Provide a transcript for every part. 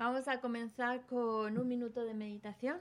Vamos a comenzar con un minuto de meditación.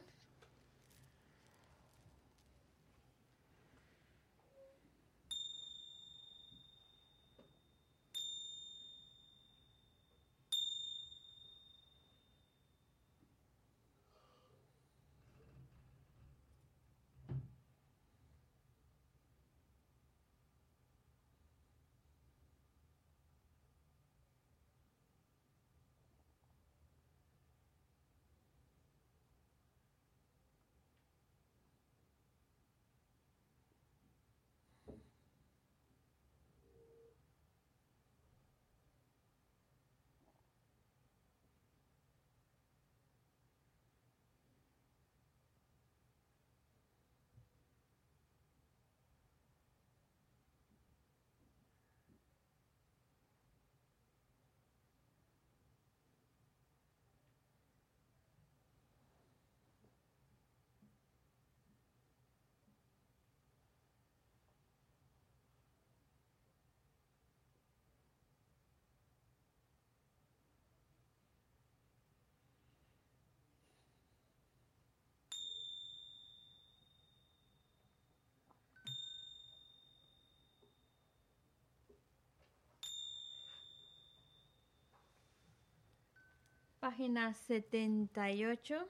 Página 78.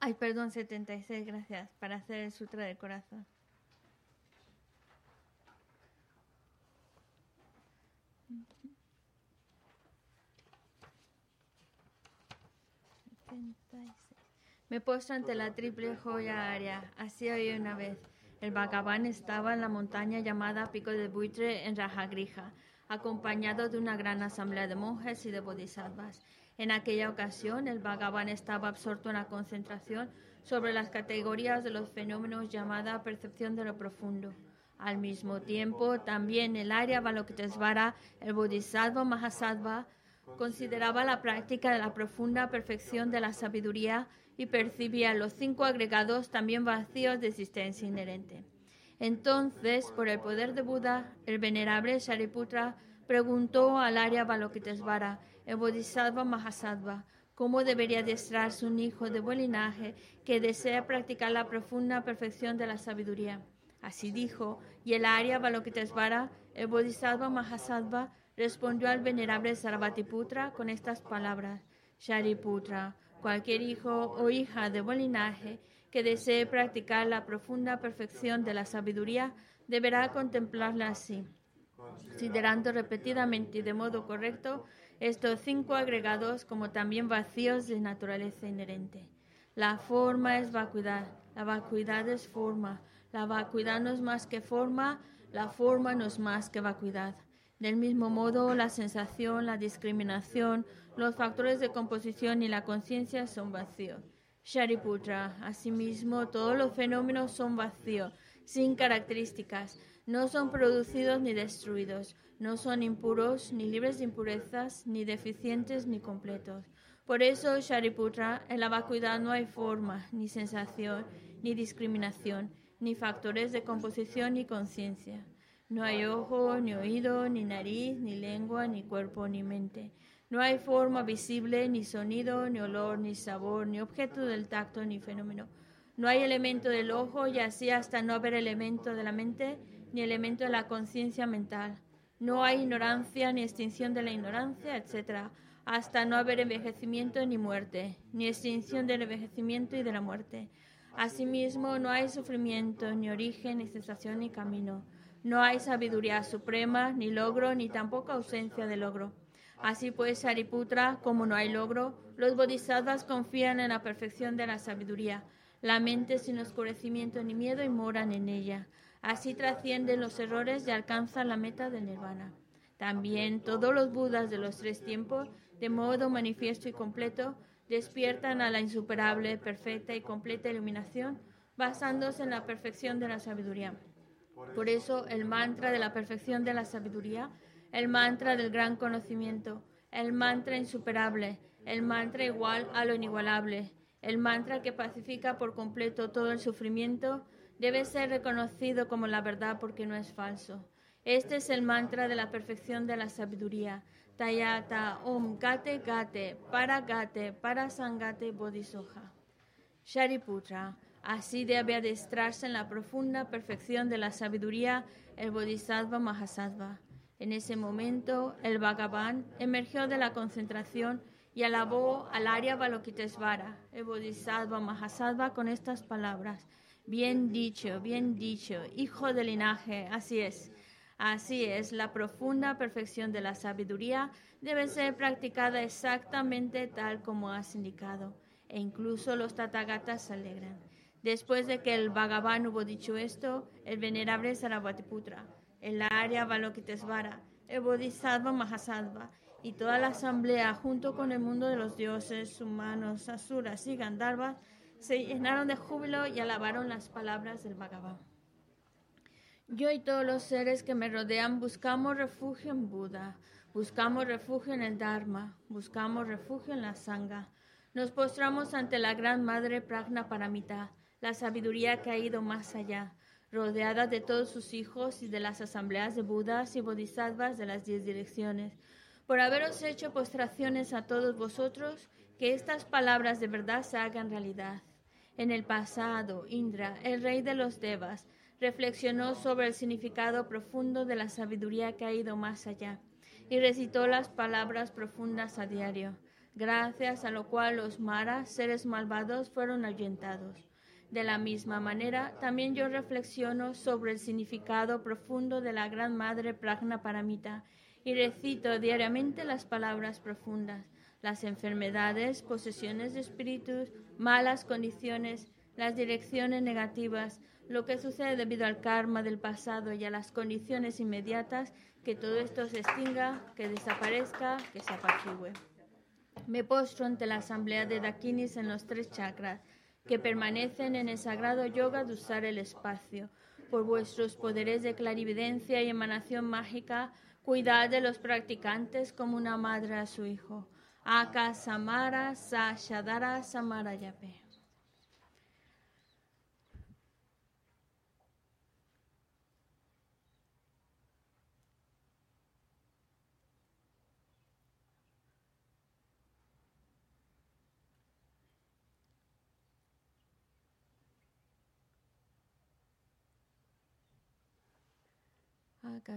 Ay, perdón, 76, gracias, para hacer el sutra del corazón. Me postro ante la triple joya área. Así hoy una vez. El Bhagavan estaba en la montaña llamada Pico de Buitre en Rajagrija acompañado de una gran asamblea de monjes y de bodhisattvas. En aquella ocasión, el Bhagavan estaba absorto en la concentración sobre las categorías de los fenómenos llamada percepción de lo profundo. Al mismo tiempo, también el Arya Balokitesvara, el Bodhisattva Mahasattva, consideraba la práctica de la profunda perfección de la sabiduría y percibía los cinco agregados también vacíos de existencia inherente. Entonces, por el poder de Buda, el venerable Shariputra preguntó al Arya Balokitesvara, el Bodhisattva Mahasattva, cómo debería adiestrarse un hijo de buen linaje que desea practicar la profunda perfección de la sabiduría. Así dijo, y el Arya Balokitesvara, el Bodhisattva Mahasattva, respondió al venerable Sarvatiputra con estas palabras: Shariputra, cualquier hijo o hija de buen linaje que desee practicar la profunda perfección de la sabiduría deberá contemplarla así, considerando repetidamente y de modo correcto estos cinco agregados como también vacíos de naturaleza inherente. La forma es vacuidad, la vacuidad es forma, la vacuidad no es más que forma, la forma no es más que vacuidad. Del mismo modo, la sensación, la discriminación, los factores de composición y la conciencia son vacíos. Shariputra. Asimismo, todos los fenómenos son vacíos, sin características, no son producidos ni destruidos, no son impuros, ni libres de impurezas, ni deficientes, ni completos. Por eso, Shariputra, en la vacuidad no hay forma, ni sensación, ni discriminación, ni factores de composición ni conciencia. No hay ojo, ni oído, ni nariz, ni lengua, ni cuerpo, ni mente. No hay forma visible, ni sonido, ni olor, ni sabor, ni objeto del tacto, ni fenómeno. No hay elemento del ojo y así hasta no haber elemento de la mente, ni elemento de la conciencia mental. No hay ignorancia, ni extinción de la ignorancia, etc. Hasta no haber envejecimiento ni muerte, ni extinción del envejecimiento y de la muerte. Asimismo, no hay sufrimiento, ni origen, ni sensación, ni camino. No hay sabiduría suprema, ni logro, ni tampoco ausencia de logro. Así pues, Sariputra, como no hay logro, los bodhisattvas confían en la perfección de la sabiduría. La mente sin oscurecimiento ni miedo y moran en ella. Así trascienden los errores y alcanzan la meta del nirvana. También todos los budas de los tres tiempos, de modo manifiesto y completo, despiertan a la insuperable, perfecta y completa iluminación, basándose en la perfección de la sabiduría. Por eso el mantra de la perfección de la sabiduría el mantra del gran conocimiento, el mantra insuperable, el mantra igual a lo inigualable, el mantra que pacifica por completo todo el sufrimiento, debe ser reconocido como la verdad porque no es falso. Este es el mantra de la perfección de la sabiduría. Tayata Om Gate Gate Para Gate Para Sangate Bodhisoja. Shariputra, así debe adestrarse en la profunda perfección de la sabiduría el Bodhisattva Mahasattva. En ese momento, el Bhagavan emergió de la concentración y alabó al Arya Balokitesvara, el Bodhisattva Mahasattva, con estas palabras. Bien dicho, bien dicho, hijo del linaje, así es. Así es, la profunda perfección de la sabiduría debe ser practicada exactamente tal como has indicado e incluso los Tathagatas se alegran. Después de que el Bhagavan hubo dicho esto, el venerable Sarabhatiputra, el Arya Balokitesvara, el Bodhisattva Mahasattva y toda la asamblea, junto con el mundo de los dioses, humanos, asuras y gandharvas, se llenaron de júbilo y alabaron las palabras del Bhagavan. Yo y todos los seres que me rodean buscamos refugio en Buda, buscamos refugio en el Dharma, buscamos refugio en la Sangha nos postramos ante la Gran Madre Pragna Paramita, la sabiduría que ha ido más allá, rodeada de todos sus hijos y de las asambleas de Budas y Bodhisattvas de las diez direcciones. Por haberos hecho postraciones a todos vosotros, que estas palabras de verdad se hagan realidad. En el pasado, Indra, el rey de los Devas, reflexionó sobre el significado profundo de la sabiduría que ha ido más allá y recitó las palabras profundas a diario gracias a lo cual los maras, seres malvados, fueron ahuyentados. De la misma manera, también yo reflexiono sobre el significado profundo de la Gran Madre Pragna Paramita y recito diariamente las palabras profundas, las enfermedades, posesiones de espíritus, malas condiciones, las direcciones negativas, lo que sucede debido al karma del pasado y a las condiciones inmediatas, que todo esto se extinga, que desaparezca, que se apachigüe. Me postro ante la asamblea de Dakinis en los tres chakras, que permanecen en el sagrado yoga de usar el espacio. Por vuestros poderes de clarividencia y emanación mágica, cuidad de los practicantes como una madre a su hijo. Aka Samara Sa Shadara Samara Yape.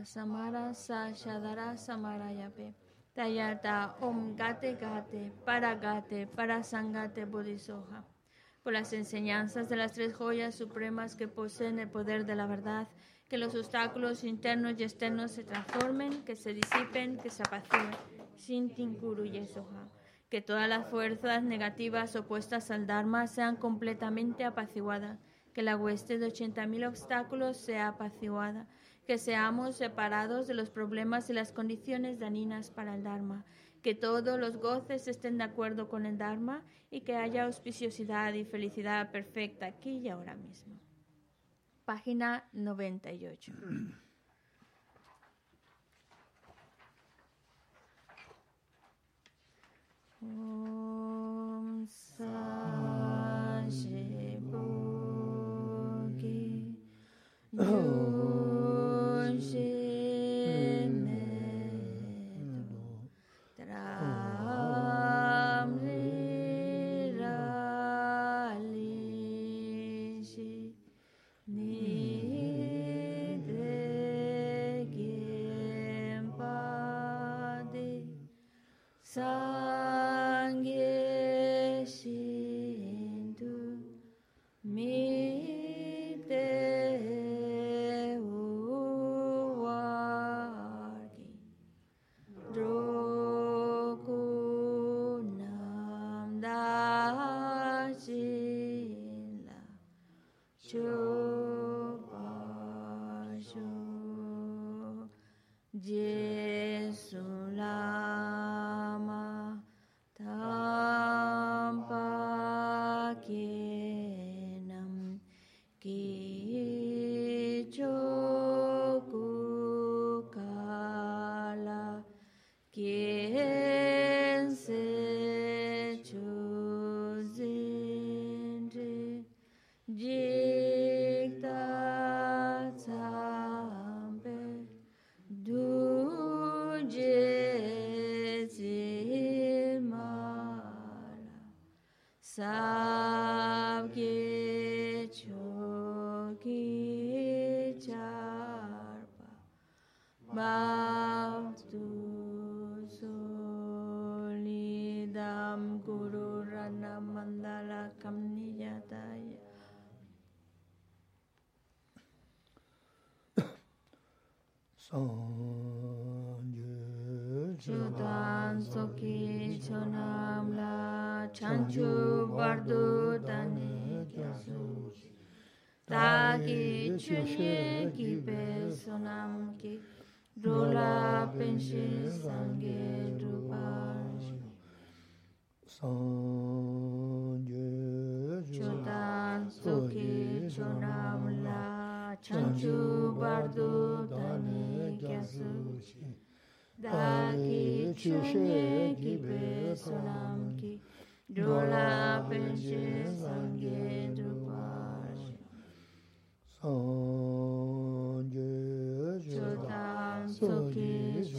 Samara Sa Shadara Samarayape. Tayata Om Gate Gate Para Gate Para Sangate Bodhisoja. Por las enseñanzas de las tres joyas supremas que poseen el poder de la verdad, que los obstáculos internos y externos se transformen, que se disipen, que se apaciguen. Sin Tinkuru Yesoja. Que todas las fuerzas negativas opuestas al Dharma sean completamente apaciguadas. Que la hueste de 80.000 obstáculos sea apaciguada que seamos separados de los problemas y las condiciones daninas para el Dharma, que todos los goces estén de acuerdo con el Dharma y que haya auspiciosidad y felicidad perfecta aquí y ahora mismo. Página 98.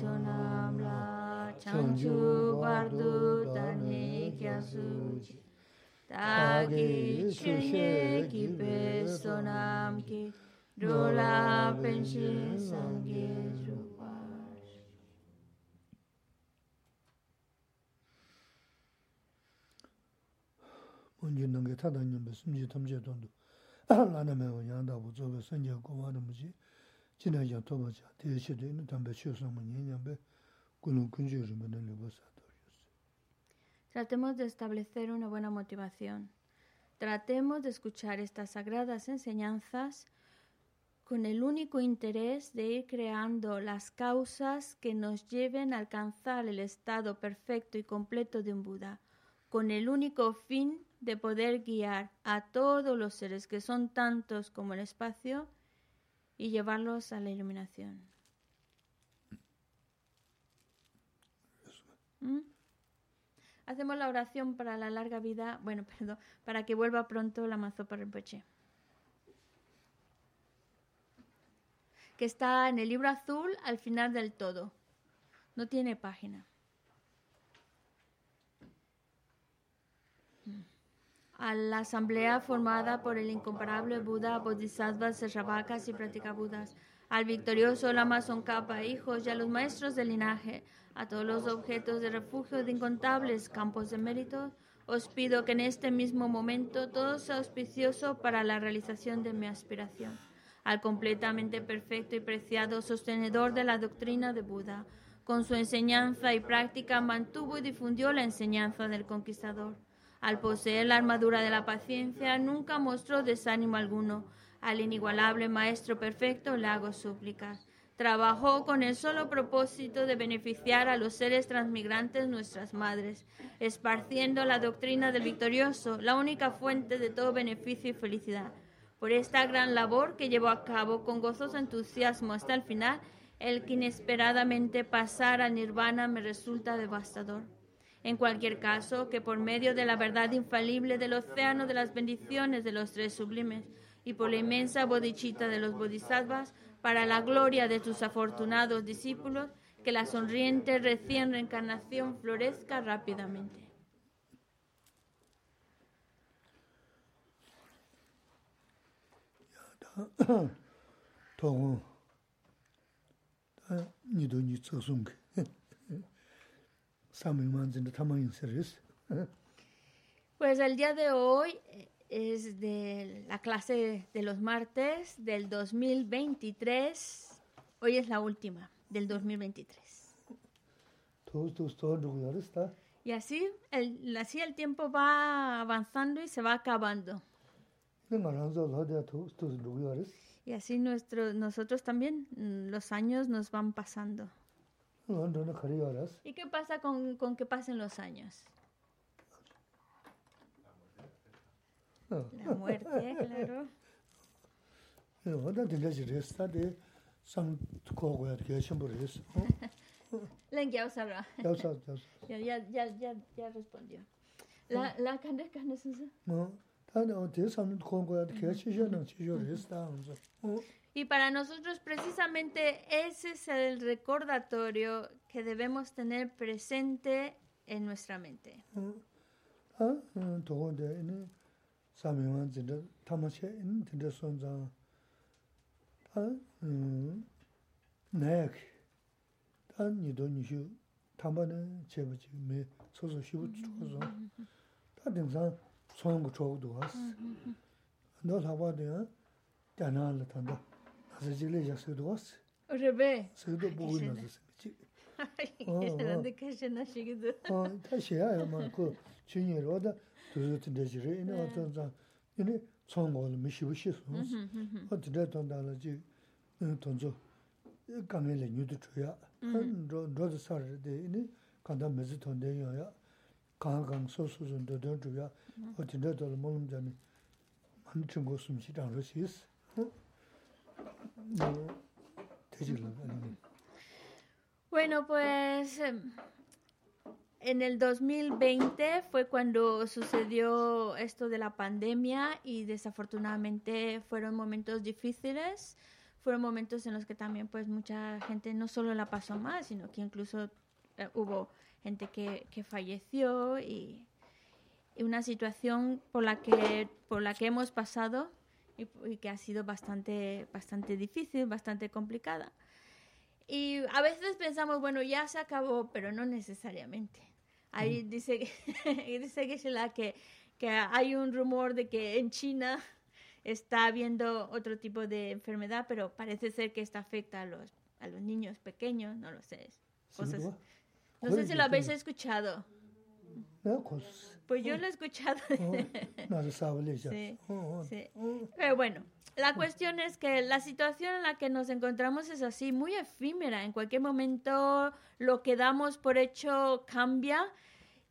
chonam la changchu bardu dani kya suji tagi chunye ki. Pe sonam ki dola penshi sangye rupa onje nange tada nyambe simje tamje tondu lana mewa yanda bu zobe sanje kuwa namuji 메 원양다고 저거 선제 고마는 뭐지 지나야 도마자 대시도 있는 담배 쉬어서만 년년배 군은 군주르면 내려버서 Tratemos de establecer una buena motivación. Tratemos de escuchar estas sagradas enseñanzas con el único interés de ir creando las causas que nos lleven a alcanzar el estado perfecto y completo de un Buda, con el único fin de poder guiar a todos los seres que son tantos como el espacio y llevarlos a la iluminación. ¿Mm? Hacemos la oración para la larga vida, bueno, perdón, para que vuelva pronto la Mazopa Rinpoche. Que está en el libro azul al final del todo. No tiene página. A la asamblea formada por el incomparable Buda, Bodhisattvas, Sravakas y Praticabudas, al victorioso Lama Tsongkhapa, hijos y a los maestros del linaje, a todos los objetos de refugio de incontables campos de mérito, os pido que en este mismo momento todo sea auspicioso para la realización de mi aspiración. Al completamente perfecto y preciado sostenedor de la doctrina de Buda, con su enseñanza y práctica mantuvo y difundió la enseñanza del conquistador. Al poseer la armadura de la paciencia, nunca mostró desánimo alguno. Al inigualable Maestro Perfecto le hago súplicas. Trabajó con el solo propósito de beneficiar a los seres transmigrantes nuestras madres, esparciendo la doctrina del victorioso, la única fuente de todo beneficio y felicidad. Por esta gran labor que llevó a cabo con gozoso entusiasmo hasta el final, el que inesperadamente pasara al nirvana me resulta devastador. En cualquier caso, que por medio de la verdad infalible del océano de las bendiciones de los tres sublimes y por la inmensa bodichita de los bodhisattvas, para la gloria de tus afortunados discípulos, que la sonriente recién reencarnación florezca rápidamente. Pues el día de hoy eh, es de la clase de los martes del 2023. Hoy es la última del 2023. Y así el, así el tiempo va avanzando y se va acabando. Y así nuestro, nosotros también, mm, los años nos van pasando. ¿Y qué pasa con, con que pasen los años? La muerte, claro. ya, ya, ya, ya, ya respondió. La, la? No. Y para nosotros precisamente ese es el recordatorio que debemos tener presente en nuestra mente. ā tōgō de inī sāmiwān zindā tamāshē inī tindā sōnzā ā nāyāk ā nidō nishū tāmbā nā chēba chī mē sōsō shīwū chukā sō tā tīngsā sōngu chōgu dō wās nō tāmbā dī ā dānā āla tāndā nāsa chī lē yā sē dō wās Al revés. sē dō bōgō nāsa sē chī ¿Dónde que se nos sigue tú? 어, 다시 해야 뭐 그, 주니로다 두두 되지래. 이제 어떤 자, 이제 총고를 미시고 싶어. 어떻게 돈달지 돈조 강에래 뉴도 줘야. 로 로도 살데 이제 간다 메지 돈대요야. 강강 소소전도 돈 줘야. 어떻게 돈 먹는 전에 한 친구 숨시장으로 시스. Bueno, pues em, en el 2020 fue cuando sucedió esto de la pandemia y desafortunadamente fueron momentos difíciles, fueron momentos en los que también pues mucha gente no solo la pasó mal, sino que incluso eh, hubo gente que, que falleció y, y, una situación por la que, por la que hemos pasado y, y que ha sido bastante, bastante difícil, bastante complicada. Y a veces pensamos, bueno, ya se acabó, pero no necesariamente. Ahí dice, que- dice Gisela que, que hay un rumor de que en China está habiendo otro tipo de enfermedad, pero parece ser que esta afecta a los, a los niños pequeños, no lo sé. No sé si lo habéis escuchado. Pues yo lo he escuchado. sí, sí. Pero bueno, la cuestión es que la situación en la que nos encontramos es así, muy efímera. En cualquier momento lo que damos por hecho cambia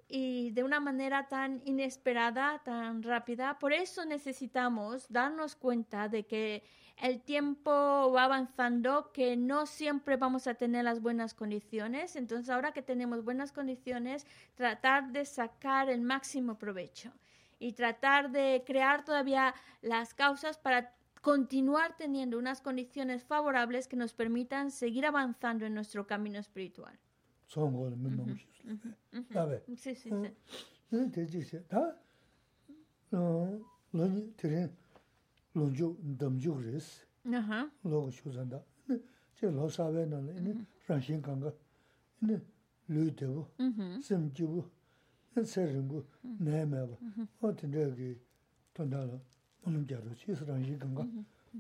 y de una manera tan inesperada, tan rápida. Por eso necesitamos darnos cuenta de que el tiempo va avanzando, que no siempre vamos a tener las buenas condiciones. Entonces, ahora que tenemos buenas condiciones, tratar de sacar el máximo provecho y tratar de crear todavía las causas para continuar teniendo unas condiciones favorables que nos permitan seguir avanzando en nuestro camino espiritual. Sí, sí, sí. 네, 되지세. 다 어, 런이 들은 런주 담주 그랬어. Ajá. 로고 쇼잔다. 네, 제 로사베는 이네 란신 간가. 이네 르데고. ujú. 심지부. 세르고 내매고. 어떤 저기 돈달로 오는 자로 시스란신 간가.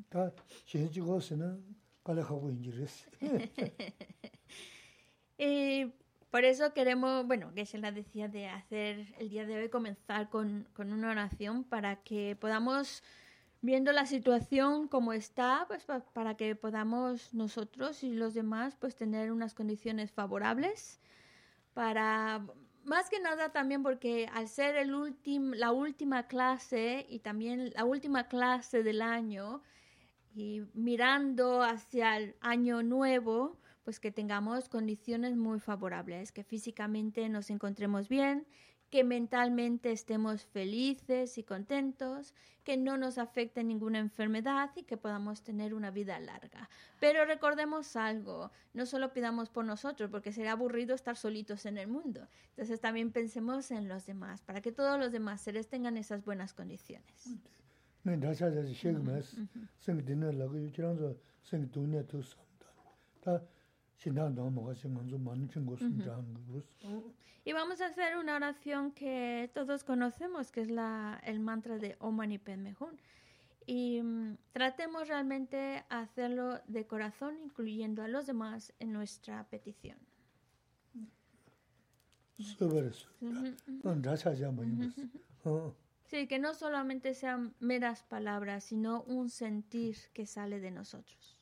다 신지고스는 갈래하고 인지랬어. Y por eso queremos, bueno, que se la decía de hacer el día de hoy, comenzar con, con una oración para que podamos, viendo la situación como está, pues pa- para que podamos nosotros y los demás pues tener unas condiciones favorables para más que nada también porque al ser el últim- la última clase y también la última clase del año y mirando hacia el año nuevo, pues que tengamos condiciones muy favorables, que físicamente nos encontremos bien, que mentalmente estemos felices y contentos, que no nos afecte ninguna enfermedad y que podamos tener una vida larga. Pero recordemos algo, no solo pidamos por nosotros, porque sería aburrido estar solitos en el mundo. Entonces también pensemos en los demás, para que todos los demás seres tengan esas buenas condiciones. Y vamos a hacer una oración que todos conocemos, que es la, el mantra de Om Mani Padme Hum. Y mmm, tratemos realmente hacerlo de corazón, incluyendo a los demás en nuestra petición. Sí, que no solamente sean meras palabras, sino un sentir que sale de nosotros.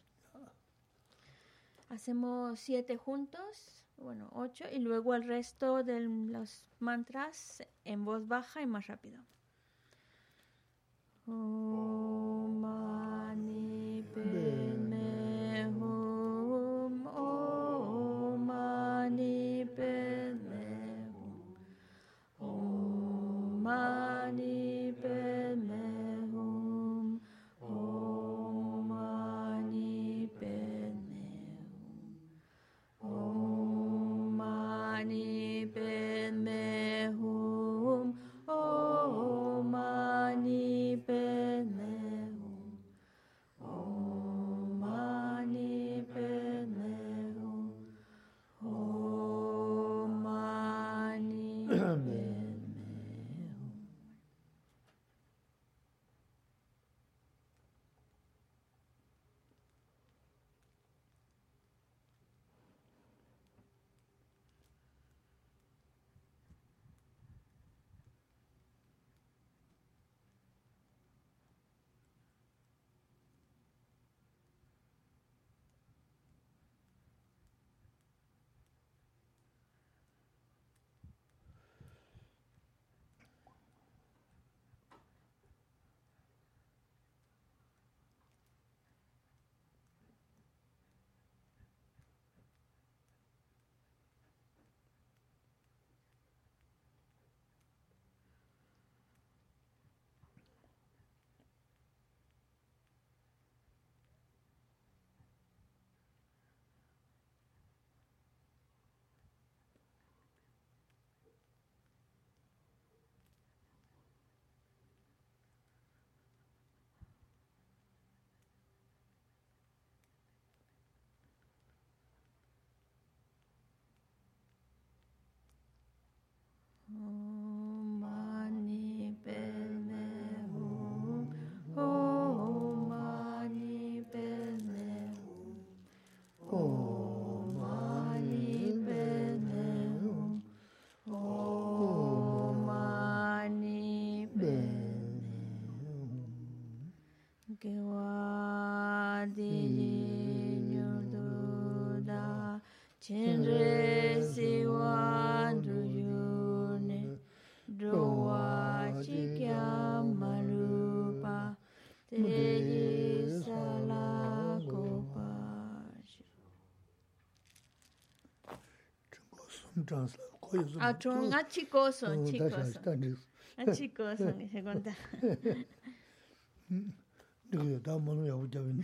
Hacemos siete juntos bueno, ocho, y luego el resto de los mantras en voz baja y más rápido. Om Ah, chon, ah, chicos son, chicos son. Ah, chicos son, que se cuenta. Digo, estamos muy abuchados.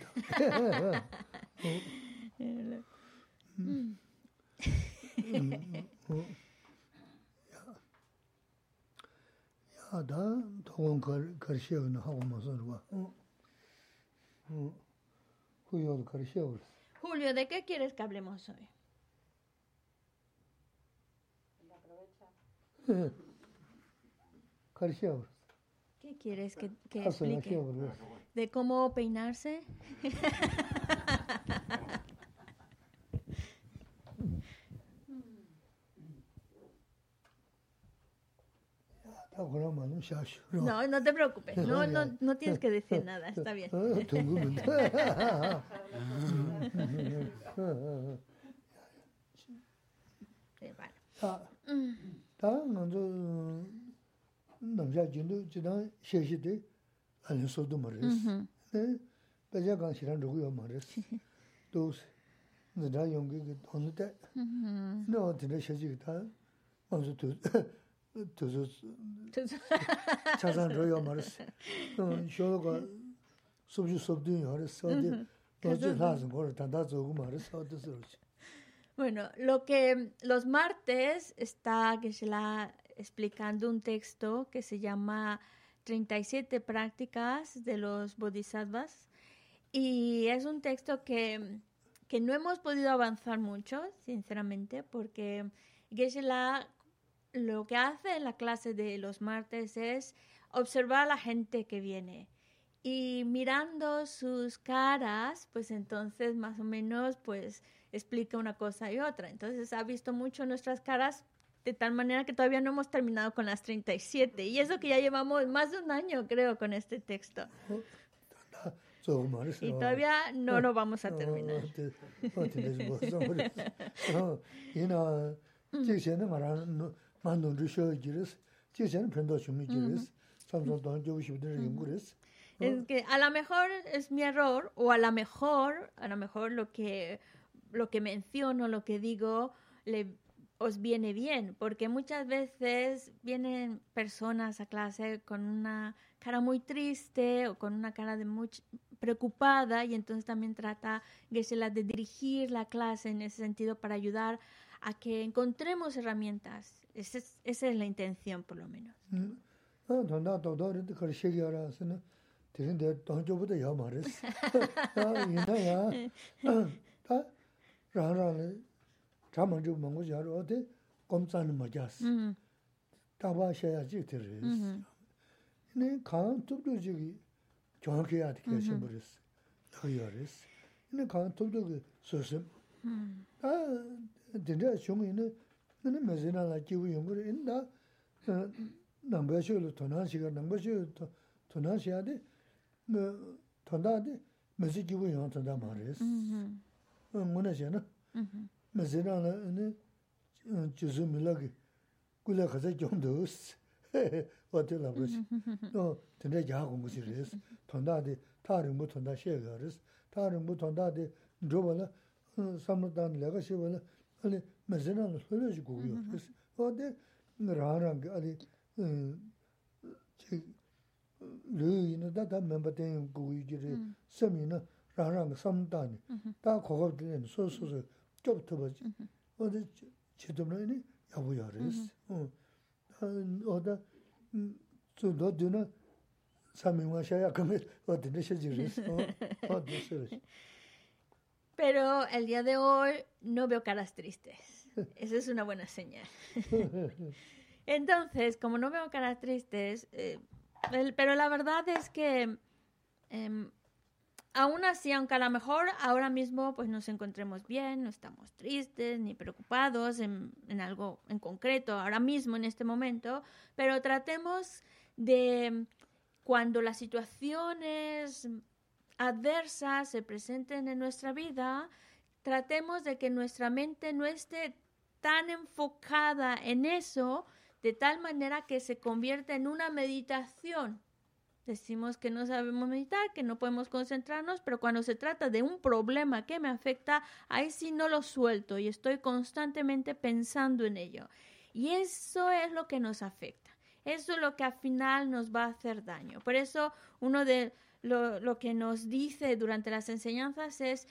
야, 다 동원 걸 걸시어는 하고 무슨 거. 어. 어. Julio de 걸시어. Julio, ¿de qué quieres que hablemos hoy? ¿Qué quieres que, que explique? ¿De cómo peinarse? No, no te preocupes. No, no, no tienes que decir nada. Está bien. 다 먼저 남자 진도 지난 셰시데 아니 소도 말했어. 네. 배자 강시란 누구요 말했어. 또 내가 용기 그 돈데. 너 어디에 셰지 다 먼저 또 또서 차산 로요 말했어. 어 쇼가 소주 소도 말했어. 어디 가서 뭘 단다 저거 말했어. 어디서 Bueno, lo que los martes está la explicando un texto que se llama 37 prácticas de los bodhisattvas. Y es un texto que, que no hemos podido avanzar mucho, sinceramente, porque Geshe-la lo que hace en la clase de los martes es observar a la gente que viene. Y mirando sus caras, pues entonces más o menos pues explica una cosa y otra. Entonces ha visto mucho nuestras caras de tal manera que todavía no hemos terminado con las 37. Y eso que ya llevamos más de un año, creo, con este texto. Y todavía no lo vamos a terminar. Es que a lo mejor es mi error, o a lo mejor, a lo mejor lo que lo que menciono, lo que digo, le, os viene bien, porque muchas veces vienen personas a clase con una cara muy triste o con una cara de muy preocupada y entonces también trata Gesela de dirigir la clase en ese sentido para ayudar a que encontremos herramientas. Esa es, la intención, por lo menos. rāng rāng lī chā māng chū māngu chā rō tē gōm tsā nī mā kyās. Tā bā shā yā chī tē rīs. Nē kāng tūp tū chī kī chōng kī yā tī kia shī mū rīs, nā yā rīs. Nē kāng tūp tū kī sū sīm. Mm-hmm. Tā dīndrā chōng yī nē, nē mē sī nā lā kī wū yōng kī rī, nē tā nāmbā shū lū tō nā shī kā, nāmbā shū tō nā shī yā tē, tō nā tē mē sī kī wū yōng tō nā mā rīs. Mm-hmm. nguna xe na. Ma xe na na juzu mila ki kula khasa gyomdo us. Wate labro xe. No, tanda yaa kongu xe res. Tanda di taa rinpo tanda xe ga res. Taa rinpo tanda di nroba la samradaan laga xe wala. Ali ma xe na na hula xe gugu res. Wate raan raan ki ali lu ina da da memba ten gugu yu jiri. Sami na Pero el día de hoy no veo caras tristes. Esa es una buena señal. Entonces, como no veo caras tristes, eh, el, pero la verdad es que eh, aún así, aunque a lo mejor ahora mismo pues nos encontremos bien, no estamos tristes ni preocupados en, algo en concreto, ahora mismo en este momento, pero tratemos de cuando las situaciones adversas se presenten en nuestra vida, tratemos de que nuestra mente no esté tan enfocada en eso, de tal manera que se convierta en una meditación Decimos que no sabemos meditar, que no podemos concentrarnos, pero cuando se trata de un problema que me afecta, ahí sí no lo suelto y estoy constantemente pensando en ello. Y eso es lo que nos afecta. Eso es lo que al final nos va a hacer daño. Por eso uno de lo, lo que nos dice durante las enseñanzas es,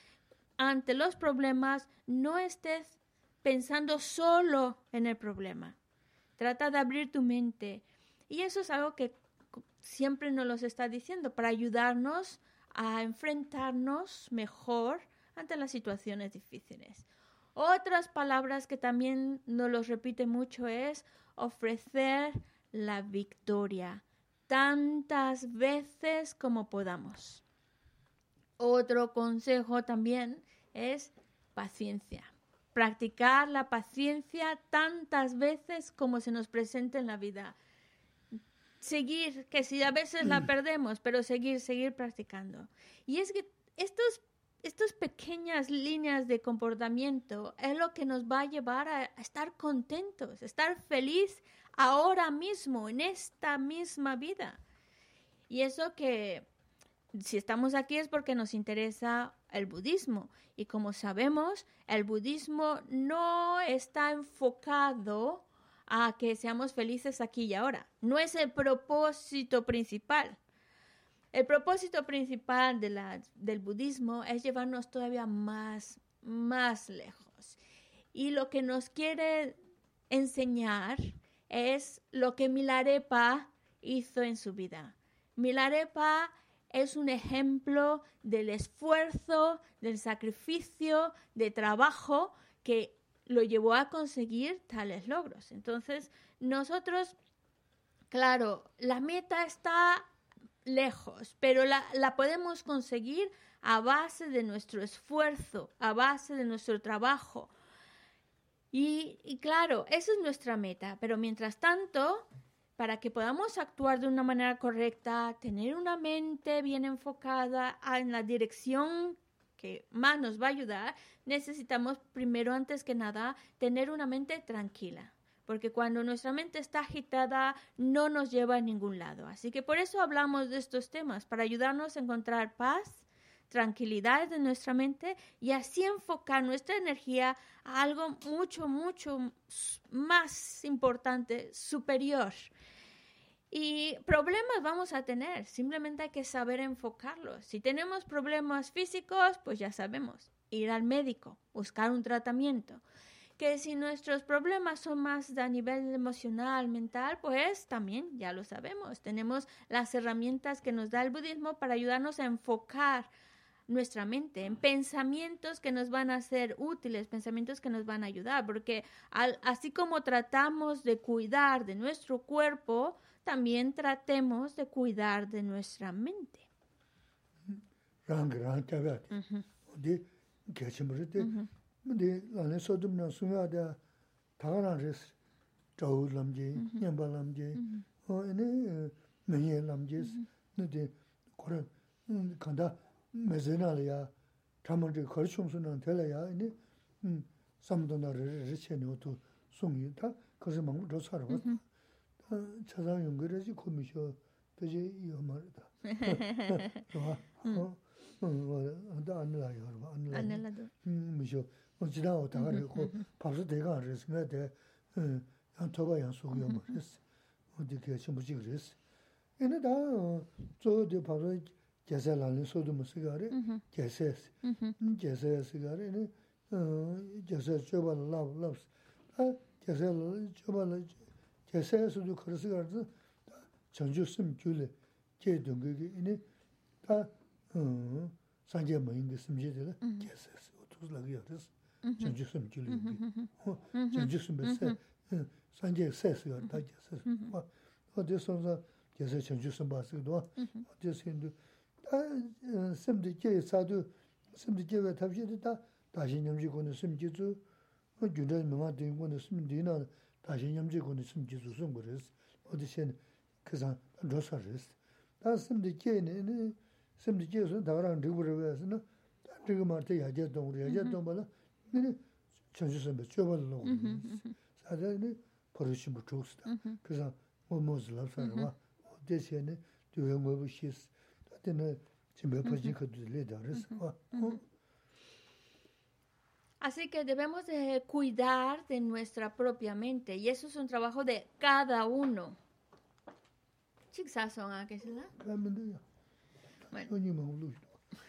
ante los problemas, no estés pensando solo en el problema. Trata de abrir tu mente. Y eso es algo que siempre nos lo está diciendo para ayudarnos a enfrentarnos mejor ante las situaciones difíciles. Otras palabras que también nos los repite mucho es ofrecer la victoria tantas veces como podamos. Otro consejo también es paciencia. Practicar la paciencia tantas veces como se nos presente en la vida seguir, que si a veces la perdemos, pero seguir, seguir practicando. Y es que estos, estas pequeñas líneas de comportamiento es lo que nos va a llevar a, estar contentos, estar feliz ahora mismo, en esta misma vida. Y eso que si estamos aquí es porque nos interesa el budismo. Y como sabemos, el budismo no está enfocado a que seamos felices aquí y ahora. No es el propósito principal. El propósito principal de la, del budismo es llevarnos todavía más, más lejos. Y lo que nos quiere enseñar es lo que Milarepa hizo en su vida. Milarepa es un ejemplo del esfuerzo, del sacrificio, de trabajo que lo llevó a conseguir tales logros. Entonces, nosotros, claro, la meta está lejos, pero la, podemos conseguir a base de nuestro esfuerzo, a base de nuestro trabajo. Y, y, claro, esa es nuestra meta, pero mientras tanto, para que podamos actuar de una manera correcta, tener una mente bien enfocada en la dirección que más nos va a ayudar, necesitamos primero, antes que nada, tener una mente tranquila. Porque cuando nuestra mente está agitada, no nos lleva a ningún lado. Así que por eso hablamos de estos temas, para ayudarnos a encontrar paz, tranquilidad en nuestra mente y así enfocar nuestra energía a algo mucho, mucho más importante, superior. Y problemas vamos a tener, simplemente hay que saber enfocarlos. Si tenemos problemas físicos, pues ya sabemos, ir al médico, buscar un tratamiento. Que si nuestros problemas son más a nivel emocional, mental, pues también ya lo sabemos. Tenemos las herramientas que nos da el budismo para ayudarnos a enfocar nuestra mente en pensamientos que nos van a ser útiles, pensamientos que nos van a ayudar, porque así como tratamos de cuidar de nuestro cuerpo, también tratemos de cuidar de nuestra mente. tāwā tī, dī kēchī mūrī tī, dī lāni sōdum nā sūngā dā tāgā rāng rīs, chāwū lām jī, nyambā lām jī, inī mēngyē lām jī, nī dī kōrā kāndā mēzē nā lī yā, tāmā rī kōrī chōng sū nā tēlā yā, inī samdā nā rī rī chē nī wā tū sūng yī, tā kōrī māngu rō sā rā wā tā. 차상 연결해지 코미쇼 되지 이거 말이다. 좋아. 어. 어, 나 안나요. 안나. 안나도. 음, 미쇼. 뭐 지나고 다 가지고 밥도 내가 알았어. 근데 응. 한 토가 양속이요 말했어. 어디 계시 뭐지 그랬어. 얘네 다 저도 바로 계산하는 소도 무슨가래? 계세스. 음, 계세스가래네. 어, 계세 줘봐 라브 라브. 아, 계세 줘봐 개세에서도 그래서 가지고 전주심 줄에 제동국이 이니 다 산제 모인 게 심지들 개세스 어떻게 그래서 전주심 줄에 전주심 벌써 산제 세스가 다 개세스 뭐 어디서서 개세 전주심 봤어도 어디서인도 다 심지 개 사도 심지 개가 답시다 다시 넘지 거는 심지주 뭐 주는 명아 되는 거는 심지나 냠지 고니 숨 지수 숨 그랬어. 어디 셴 그사 로사 그랬어. 다 숨디 깨네 네 숨디 깨서 다가랑 리브르 왜서는 저거 말때 야제 동으로 야제 동발아. 네 전주선 몇 줘발로. 사자네 버릇이 뭐 좋스다. 그래서 뭐 뭐즈라 살아. 어디 셴네 Así que debemos de cuidar de nuestra propia mente y eso es un trabajo de cada uno.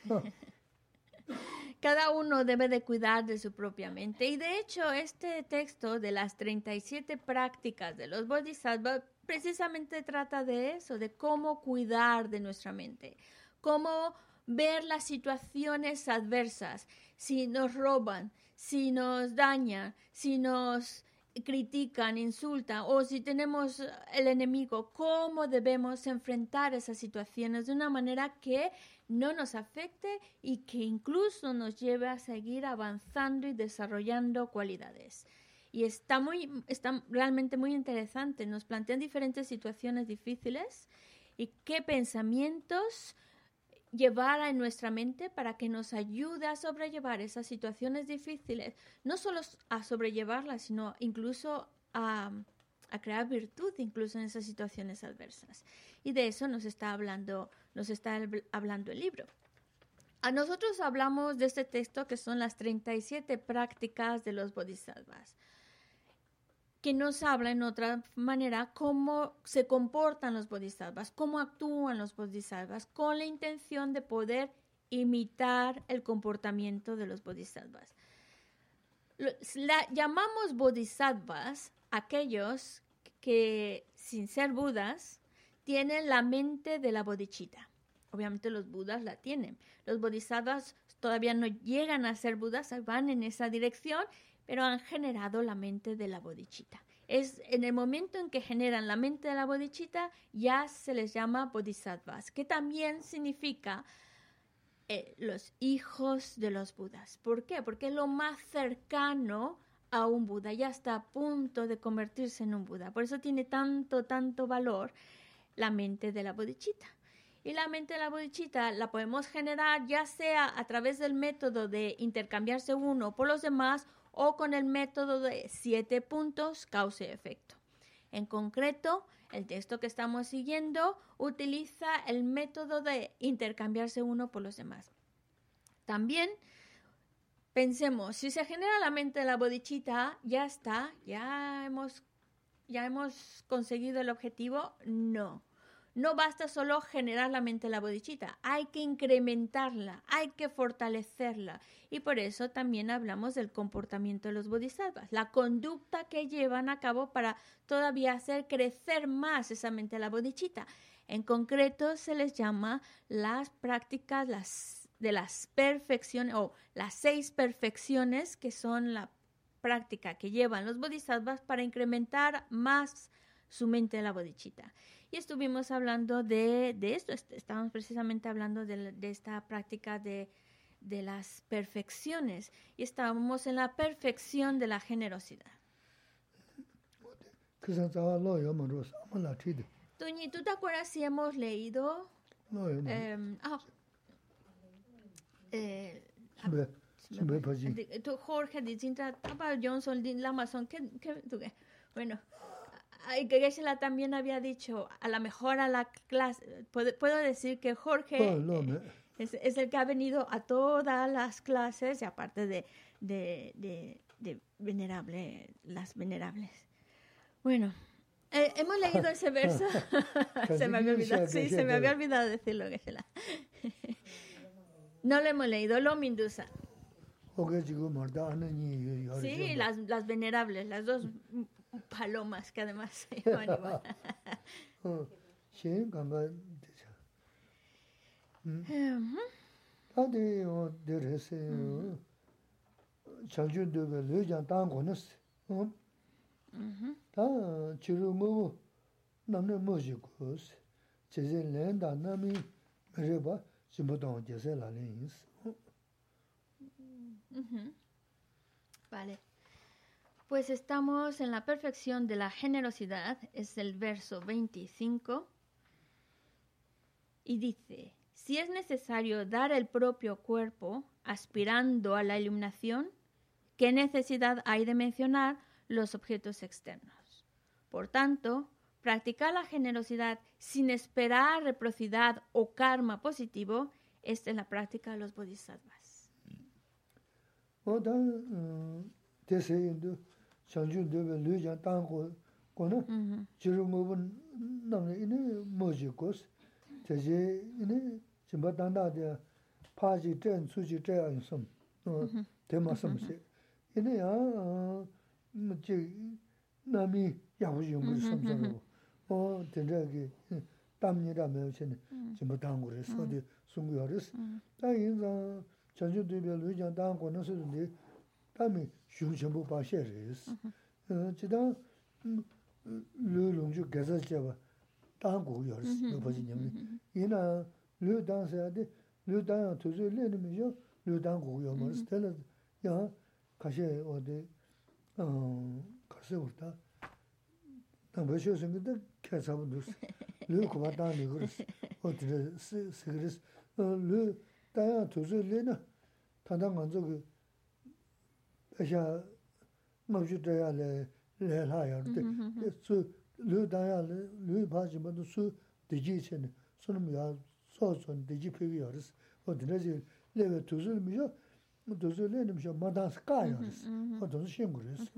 Cada uno debe de cuidar de su propia mente. Y de hecho, este texto de las 37 prácticas de los bodhisattvas precisamente trata de eso, de cómo cuidar de nuestra mente, cómo ver las situaciones adversas, si nos roban, si nos dañan, si nos critican, insultan o si tenemos el enemigo, cómo debemos enfrentar esas situaciones de una manera que no nos afecte y que incluso nos lleve a seguir avanzando y desarrollando cualidades. Y está, muy, está realmente muy interesante. Nos plantean diferentes situaciones difíciles y qué pensamientos llevar en nuestra mente para que nos ayude a sobrellevar esas situaciones difíciles, no solo a sobrellevarlas, sino incluso a, a, crear virtud incluso en esas situaciones adversas. Y de eso nos está hablando, nos está hablando el libro. A nosotros hablamos de este texto que son las 37 prácticas de los bodhisattvas que nos habla en otra manera cómo se comportan los bodhisattvas, cómo actúan los bodhisattvas, con la intención de poder imitar el comportamiento de los bodhisattvas. La, llamamos bodhisattvas aquellos que, sin ser budas, tienen la mente de la bodichita. Obviamente los budas la tienen. Los bodhisattvas todavía no llegan a ser budas, van en esa dirección pero han generado la mente de la bodichita. Es en el momento en que generan la mente de la bodichita, ya se les llama bodhisattvas, que también significa eh, los hijos de los budas. ¿Por qué? Porque es lo más cercano a un Buda, ya está a punto de convertirse en un Buda. Por eso tiene tanto, tanto valor la mente de la bodichita. Y la mente de la bodichita la podemos generar ya sea a través del método de intercambiarse uno por los demás o con el método de siete puntos causa-efecto. En concreto, el texto que estamos siguiendo utiliza el método de intercambiarse uno por los demás. También pensemos, si se genera la mente de la bodichita, ya está, ya hemos, ya hemos conseguido el objetivo. No. No basta solo generar la mente de la bodichita, hay que incrementarla, hay que fortalecerla. Y por eso también hablamos del comportamiento de los bodhisattvas, la conducta que llevan a cabo para todavía hacer crecer más esa mente de la bodichita. En concreto se les llama las prácticas las, de las perfecciones o las seis perfecciones que son la práctica que llevan los bodhisattvas para incrementar más su mente de la bodichita. Y estuvimos hablando de, esto, estábamos precisamente hablando de, esta práctica de, las perfecciones y estábamos en la perfección de la generosidad. ¿tú te acuerdas si hemos leído? Eh, ah, eh, Jorge, Johnson, Amazon, ¿qué, qué, bueno, Geshe-la también había dicho, a lo mejor a la clase, puedo, decir que Jorge es, es, el que ha venido a todas las clases, y aparte de, de, de, de venerable, las venerables. Bueno, eh, hemos leído ese verso. se me había olvidado, sí, se me había olvidado decirlo, Geshe-la. no lo hemos leído, lo Mindusa. Sí, las, las venerables, las dos palomas que además se llaman igual. Shin gamba decha. Tade yo dere se yo chanchu dobe lo jan tang konas. Ta chiru mugu namne moji kus. Cheze len da nami mereba jimbo tong jese la len yins. Vale. Pues estamos en la perfección de la generosidad, es el verso 25, y dice, si es necesario dar el propio cuerpo aspirando a la iluminación, ¿qué necesidad hay de mencionar los objetos externos? Por tanto, practicar la generosidad sin esperar reciprocidad o karma positivo, esta es la práctica de los bodhisattvas. chanchun dewe lu jan tang ko kono chiru mm-hmm. mubu namne ini moji kos chaji ini chimba tanda de paji ten suji chaya yusam tema samse ini ya chi nami yahu yungu samsarabu mm-hmm. o tenja ki tamni ra mewa chene mm-hmm. chimba tangu res, sodi sungu ya res ta yin zang chanchun dewe lu jan tang kono sudu de 다음에 슝셴부 바셰레스. 지다 르롱주 가자제바 다고 요르스 노바지님 이.나 르단세데 르단 투즈레니미요. 르단고 요머스 텔라 야 가셰 어디 어 가세 올다. 나 버셔서 근데 계산도 됐어 르고 바다니 그랬어 어디 스그레스. 르 다야 투즈레나. 단단 간적 샤 마주데야 레 레라야 수 르다야 르 바지만도 수 디지체는 손음야 소손 디지 피비어스 어디나지 레베 두슬미요 두슬레는 저 마다스카요 어디서 심그레스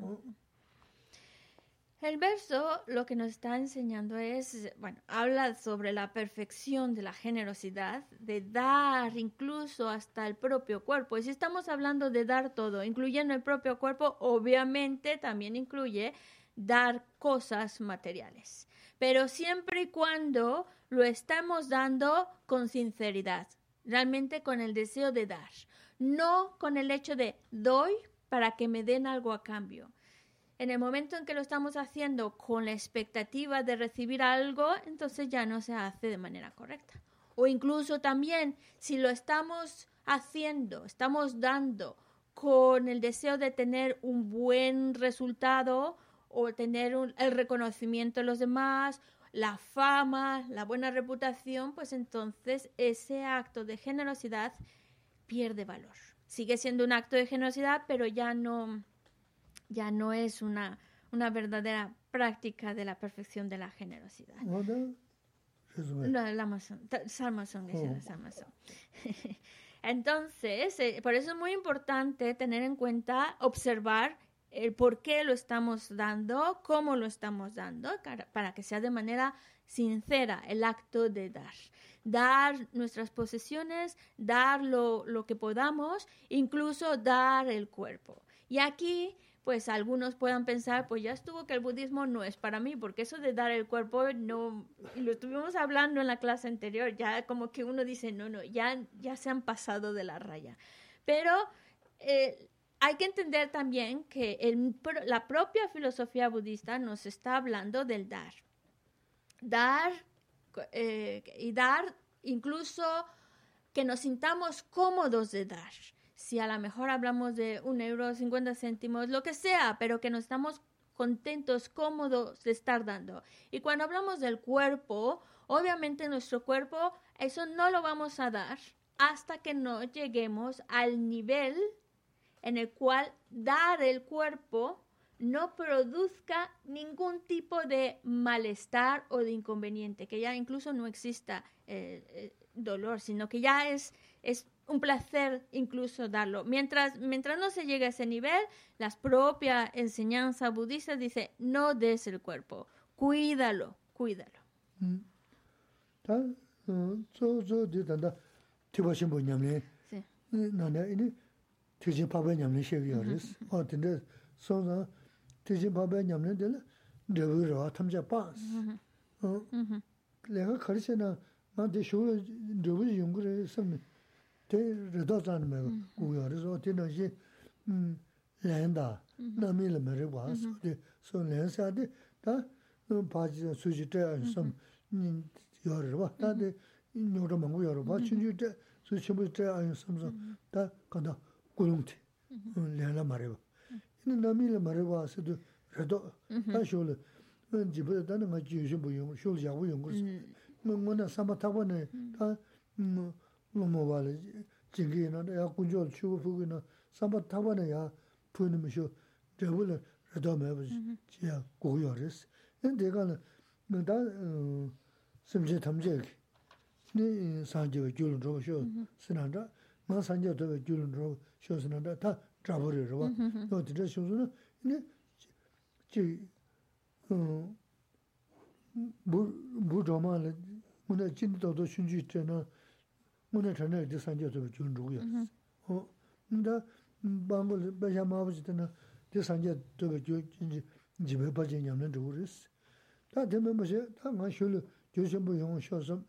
El verso lo que nos está enseñando es, bueno, habla sobre la perfección de la generosidad, de dar incluso hasta el propio cuerpo. Y si estamos hablando de dar todo, incluyendo el propio cuerpo, obviamente también incluye dar cosas materiales. Pero siempre y cuando lo estamos dando con sinceridad, realmente con el deseo de dar, no con el hecho de doy para que me den algo a cambio en el momento en que lo estamos haciendo con la expectativa de recibir algo, entonces ya no se hace de manera correcta. O incluso también si lo estamos haciendo, estamos dando con el deseo de tener un buen resultado o tener el reconocimiento de los demás, la fama, la buena reputación, pues entonces ese acto de generosidad pierde valor. Sigue siendo un acto de generosidad, pero ya no, ya no es una, una verdadera práctica de la perfección de la generosidad. No, el Amazon, Salmazón, es Salmazón. Entonces, eh, por eso es muy importante tener en cuenta, observar el por qué lo estamos dando, cómo lo estamos dando, para que sea de manera sincera el acto de dar. Dar nuestras posesiones, dar lo, lo que podamos, incluso dar el cuerpo. Y aquí pues algunos puedan pensar, pues ya estuvo que el budismo no es para mí, porque eso de dar el cuerpo no, lo estuvimos hablando en la clase anterior, ya como que uno dice, no, no, ya, ya se han pasado de la raya. Pero eh, hay que entender también que la propia filosofía budista nos está hablando del dar. Dar eh, y dar incluso que nos sintamos cómodos de dar si a lo mejor hablamos de un euro, 50 céntimos, lo que sea, pero que nos estamos contentos, cómodos de estar dando. Y cuando hablamos del cuerpo, obviamente nuestro cuerpo, eso no lo vamos a dar hasta que no lleguemos al nivel en el cual dar el cuerpo no produzca ningún tipo de malestar o de inconveniente, que ya incluso no exista eh, eh, dolor, sino que ya es, es un placer incluso darlo. Mientras, mientras no se llegue a ese nivel, la propia enseñanza budista dice, no des el cuerpo, cuídalo, cuídalo. tē rītā tsāni mē mm. kūyā rī sō, tē nā shī mm, lēn dā, mm-hmm. nā mī lā mē rī wā sō mm-hmm. tē, sō lēn sā tē, tā pāchī sū chī tē sōm mm-hmm. yā rī wā, tā tē nyō rā māngu yā rī wā, chūn chū tē, sū chī mū tē āyā sōm sō, tā kāndā kūyōng tē, lēn lā mā rī wā. Nā mī lā mā rī wā sō tē rītā, tā shō lā, jī pā tā nā ngā jī yō shī mū yōng, shō lā yā wū yōng kū sō, ngō sā mā tā wā nā, tā lomo wale jingi ina ya kunjo wale chugu fugu ina samba taba na ya puyini misho debu le rado meba ya gogo yo res. En deka na da simche tamche ki ni sanje we gyulun roba shio sinanda ma sanje to we gyulun roba shio sinanda ta drabu re roba. Yo dita shio suna ini chi bu bu dhoma le muna jingi dodo shunji tena 오늘 전에 이제 산제도 준 주고요. 어 근데 방금 배야 마버지 때는 이제 산제 되게 준 집에 빠진 양은 주고스. 다 되면 뭐지? 다 마셔로 조심 뭐 용, 쉬어서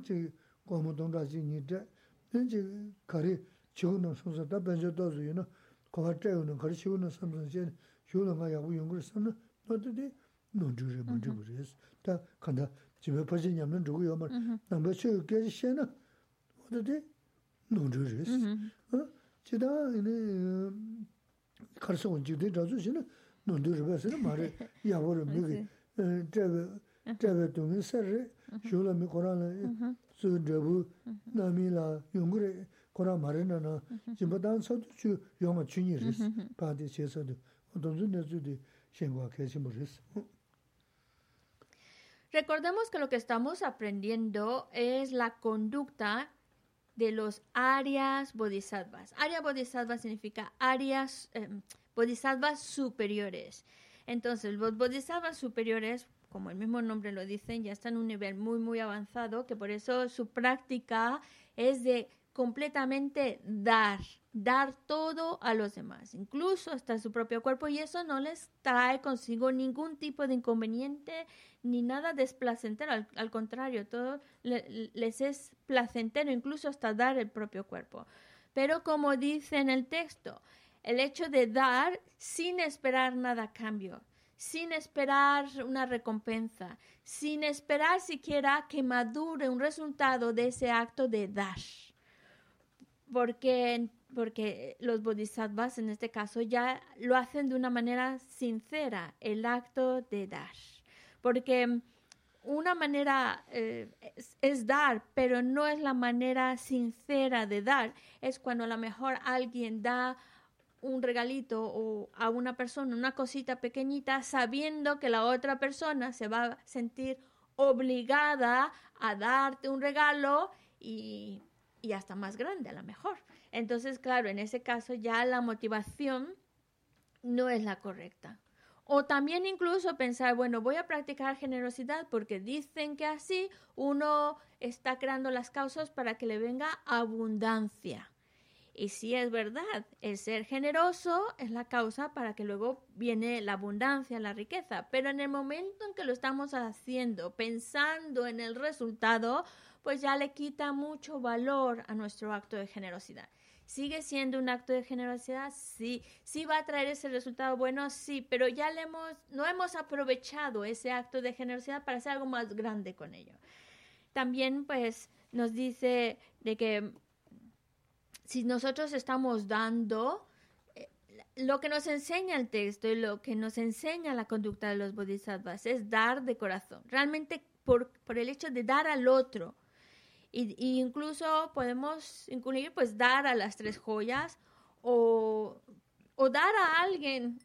이제 고모동다지 니데 이제 거리 지원은 소서 다 변제 도주이나 거가때는 거리 지원은 삼선제 쇼는가 야구 연구를 쓰는 너들이 논주를 먼저 그래서 다 간다 집에 빠진 양은 주고요. 뭐 남배 쳐 계시잖아. Sū shē nō, nō tē rī bē sō nō mā rī, yā hu rī mī kī, trebe, trebe dungi sarre, shula mi korana, su drebu, nami la yungure, kora marina na, jimba dan sadu chu yonga chunyi ris, paadi che sadu, nezu di shengwa kachimbo ris. Recordemos que lo que estamos aprendiendo es la conducta de los Arias Bodhisattvas. Arya Bodhisattva significa Arias, eh, Bodhisattvas superiores. Entonces, los bodhisattvas superiores, como el mismo nombre lo dicen, ya están en un nivel muy, muy avanzado, que por eso su práctica es de completamente dar, dar todo a los demás, incluso hasta su propio cuerpo, y eso no les trae consigo ningún tipo de inconveniente ni nada desplacentero, al, contrario, todo les es placentero, incluso hasta dar el propio cuerpo. Pero como dice en el texto, el hecho de dar sin esperar nada a cambio, sin esperar una recompensa, sin esperar siquiera que madure un resultado de ese acto de dar. Porque, porque los bodhisattvas en este caso ya lo hacen de una manera sincera, el acto de dar. Porque una manera eh, es, dar, pero no es la manera sincera de dar. Es cuando a lo mejor alguien da un regalito o a una persona una cosita pequeñita sabiendo que la otra persona se va a sentir obligada a darte un regalo y, y hasta más grande a lo mejor. Entonces, claro, en ese caso ya la motivación no es la correcta. O también incluso pensar, bueno, voy a practicar generosidad porque dicen que así uno está creando las causas para que le venga abundancia. Y si es verdad, el ser generoso es la causa para que luego viene la abundancia, la riqueza. Pero en el momento en que lo estamos haciendo, pensando en el resultado, pues ya le quita mucho valor a nuestro acto de generosidad. ¿Sigue siendo un acto de generosidad? Sí. ¿Sí va a traer ese resultado bueno? Sí, pero ya le hemos, no hemos aprovechado ese acto de generosidad para hacer algo más grande con ello. También pues nos dice de que si nosotros estamos dando eh, lo que nos enseña el texto y lo que nos enseña la conducta de los bodhisattvas es dar de corazón, realmente por, el hecho de dar al otro. Y, incluso podemos incluir pues dar a las tres joyas o, o dar a alguien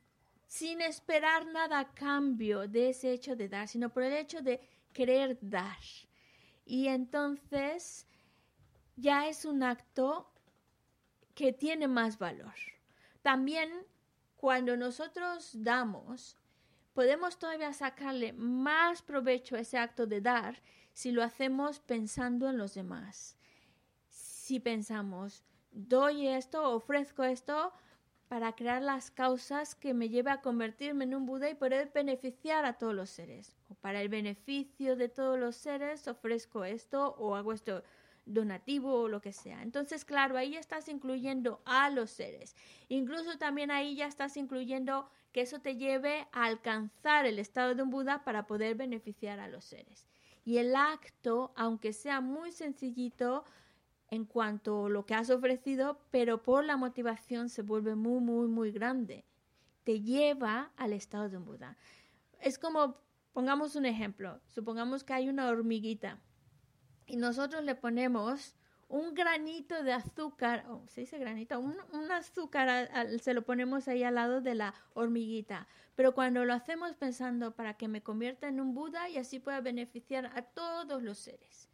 sin esperar nada a cambio de ese hecho de dar, sino por el hecho de querer dar. Y entonces ya es un acto que tiene más valor. También cuando nosotros damos, podemos todavía sacarle más provecho a ese acto de dar si lo hacemos pensando en los demás. Si pensamos, doy esto, ofrezco esto para crear las causas que me lleve a convertirme en un Buda y poder beneficiar a todos los seres. O para el beneficio de todos los seres ofrezco esto o hago esto donativo o lo que sea. Entonces, claro, ahí estás incluyendo a los seres. Incluso también ahí ya estás incluyendo que eso te lleve a alcanzar el estado de un Buda para poder beneficiar a los seres. Y el acto, aunque sea muy sencillito en cuanto a lo que has ofrecido, pero por la motivación se vuelve muy, muy, muy grande. Te lleva al estado de un Buda. Es como, pongamos un ejemplo, supongamos que hay una hormiguita y nosotros le ponemos un granito de azúcar, oh, se dice granito, un, azúcar se lo ponemos ahí al lado de la hormiguita. Pero cuando lo hacemos pensando para que me convierta en un Buda y así pueda beneficiar a todos los seres.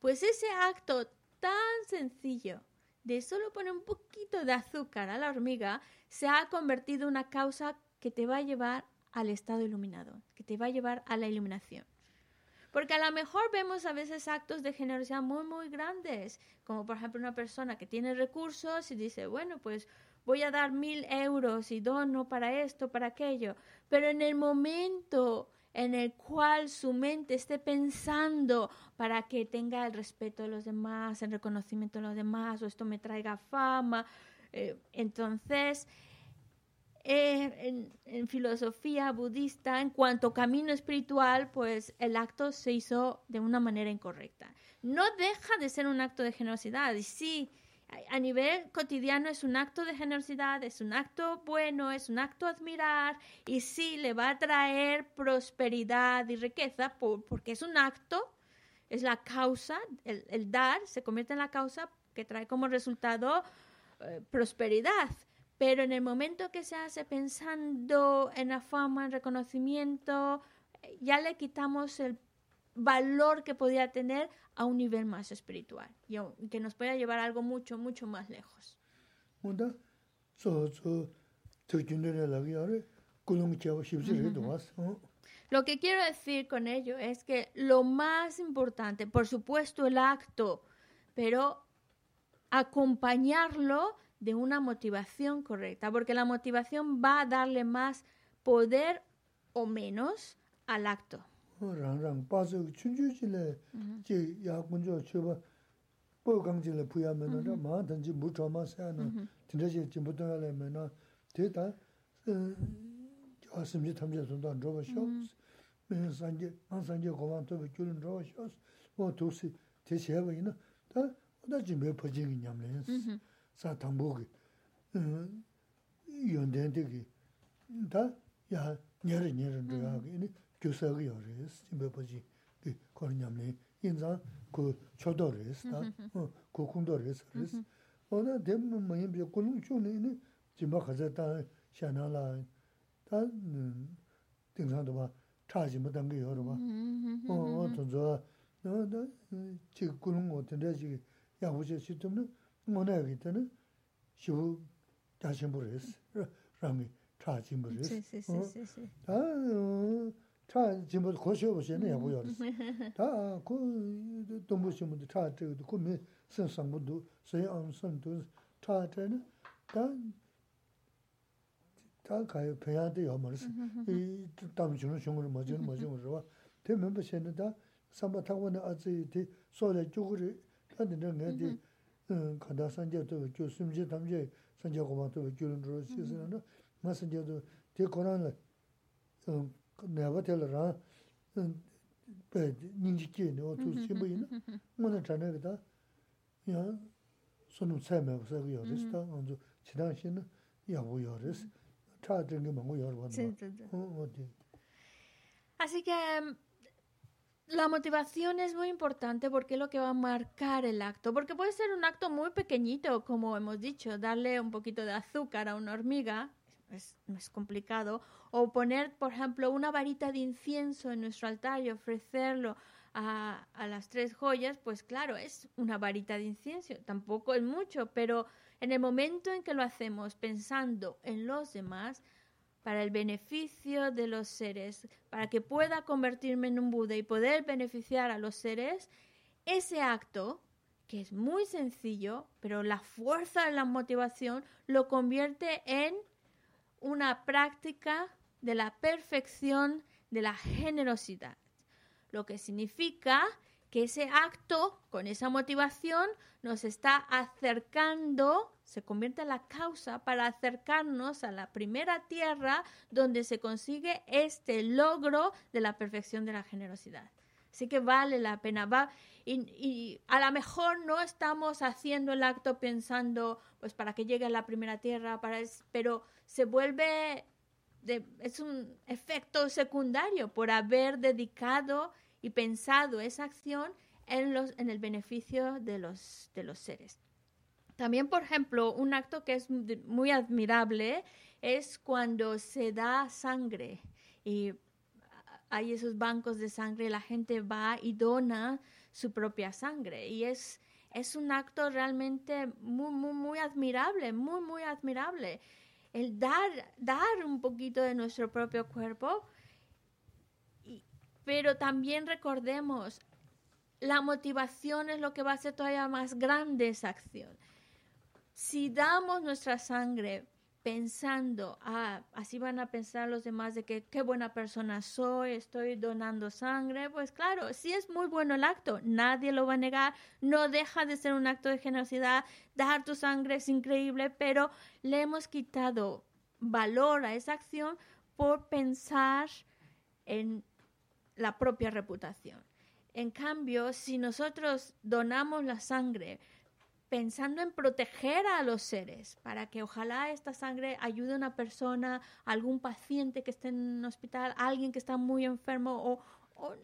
Pues ese acto tan sencillo de solo poner un poquito de azúcar a la hormiga se ha convertido en una causa que te va a llevar al estado iluminado, que te va a llevar a la iluminación. Porque a lo mejor vemos a veces actos de generosidad muy, muy grandes, como por ejemplo una persona que tiene recursos y dice, bueno, pues voy a dar mil euros y dono para esto, para aquello. Pero en el momento en el cual su mente esté pensando para que tenga el respeto de los demás, el reconocimiento de los demás, o esto me traiga fama, eh, entonces eh, en, filosofía budista, en cuanto camino espiritual, pues el acto se hizo de una manera incorrecta. No deja de ser un acto de generosidad. Y sí, a nivel cotidiano es un acto de generosidad, es un acto bueno, es un acto a admirar y sí le va a traer prosperidad y riqueza porque es un acto, es la causa, el, dar se convierte en la causa que trae como resultado eh, prosperidad. Pero en el momento que se hace pensando en la fama, en reconocimiento, ya le quitamos el valor que podía tener a un nivel más espiritual y que nos pueda llevar a algo mucho, mucho más lejos. Lo que quiero decir con ello es que lo más importante, por supuesto, el acto, pero acompañarlo de una motivación correcta, porque la motivación va a darle más poder o menos al acto. sā tāmbō kī, yōndēn tī kī, tā yā nyērī nyērī rīyā kī, yīni gyūsā kī yā rī sī, jīmbē pachī kī kōr ñam lī, yīn zā kū chōdō rī sī, tā kū kūndō rī sī rī sī. O nā tē mā yīm bī kūlūng chū nī, yīni jīmbā khazā tā xā nā lā, tā tīng sā tō bā chā jīmbā tāng kī yō rī bā. O tō tsō, chī kūlūng o tēndē chī yā hu chī chī tōm nī, 모네기 때는 쇼 다신부 레스 라미 차진부 레스 아 차진부 고쇼 보시네 야 보여 다그 동부신부도 차 저도 고미 선상부도 서양 선도 차테는 다 다 가요 배야도 여머스 이 다음 주는 종을 뭐죠 뭐죠 그러와 되면 보시는 다 삼바 타고는 아직 소리 쪽으로 하는 게 kada sanje tobe kyu simje tamje sanje goma tobe kyu lindro si sina no ma sanje tobe te koran la naba tela ra ninji kiye ne otu simbo ina muna chana kita ya sunum tsai mabu sago yoris ta anzu chidan shina yabu yoris chaa dringi mangu yorwa na. Asike La motivación es muy importante porque es lo que va a marcar el acto. Porque puede ser un acto muy pequeñito, como hemos dicho, darle un poquito de azúcar a una hormiga, es, es complicado. O poner, por ejemplo, una varita de incienso en nuestro altar y ofrecerlo a, a las tres joyas, pues claro, es una varita de incienso. Tampoco es mucho, pero en el momento en que lo hacemos pensando en los demás, para el beneficio de los seres, para que pueda convertirme en un Buda y poder beneficiar a los seres, ese acto, que es muy sencillo, pero la fuerza de la motivación lo convierte en una práctica de la perfección de la generosidad, lo que significa que ese acto, con esa motivación, nos está acercando, se convierte en la causa para acercarnos a la primera tierra donde se consigue este logro de la perfección de la generosidad. Así que vale la pena. Va, y, a lo mejor no estamos haciendo el acto pensando, pues para que llegue a la primera tierra, para pero se vuelve, es un efecto secundario por haber dedicado y pensado esa acción en, los, en el beneficio de los, de los seres. También, por ejemplo, un acto que es muy admirable es cuando se da sangre y hay esos bancos de sangre, la gente va y dona su propia sangre y es, es un acto realmente muy, muy, muy admirable, muy, muy admirable. El dar, dar un poquito de nuestro propio cuerpo, pero también recordemos, la motivación es lo que va a hacer todavía más grande esa acción. Si damos nuestra sangre pensando, ah, así van a pensar los demás de que qué buena persona soy, estoy donando sangre, pues claro, sí es muy bueno el acto, nadie lo va a negar, no deja de ser un acto de generosidad, dar tu sangre es increíble, pero le hemos quitado valor a esa acción por pensar en la propia reputación. En cambio, si nosotros donamos la sangre pensando en proteger a los seres, para que ojalá esta sangre ayude a una persona, a algún paciente que esté en un hospital, a alguien que está muy enfermo o,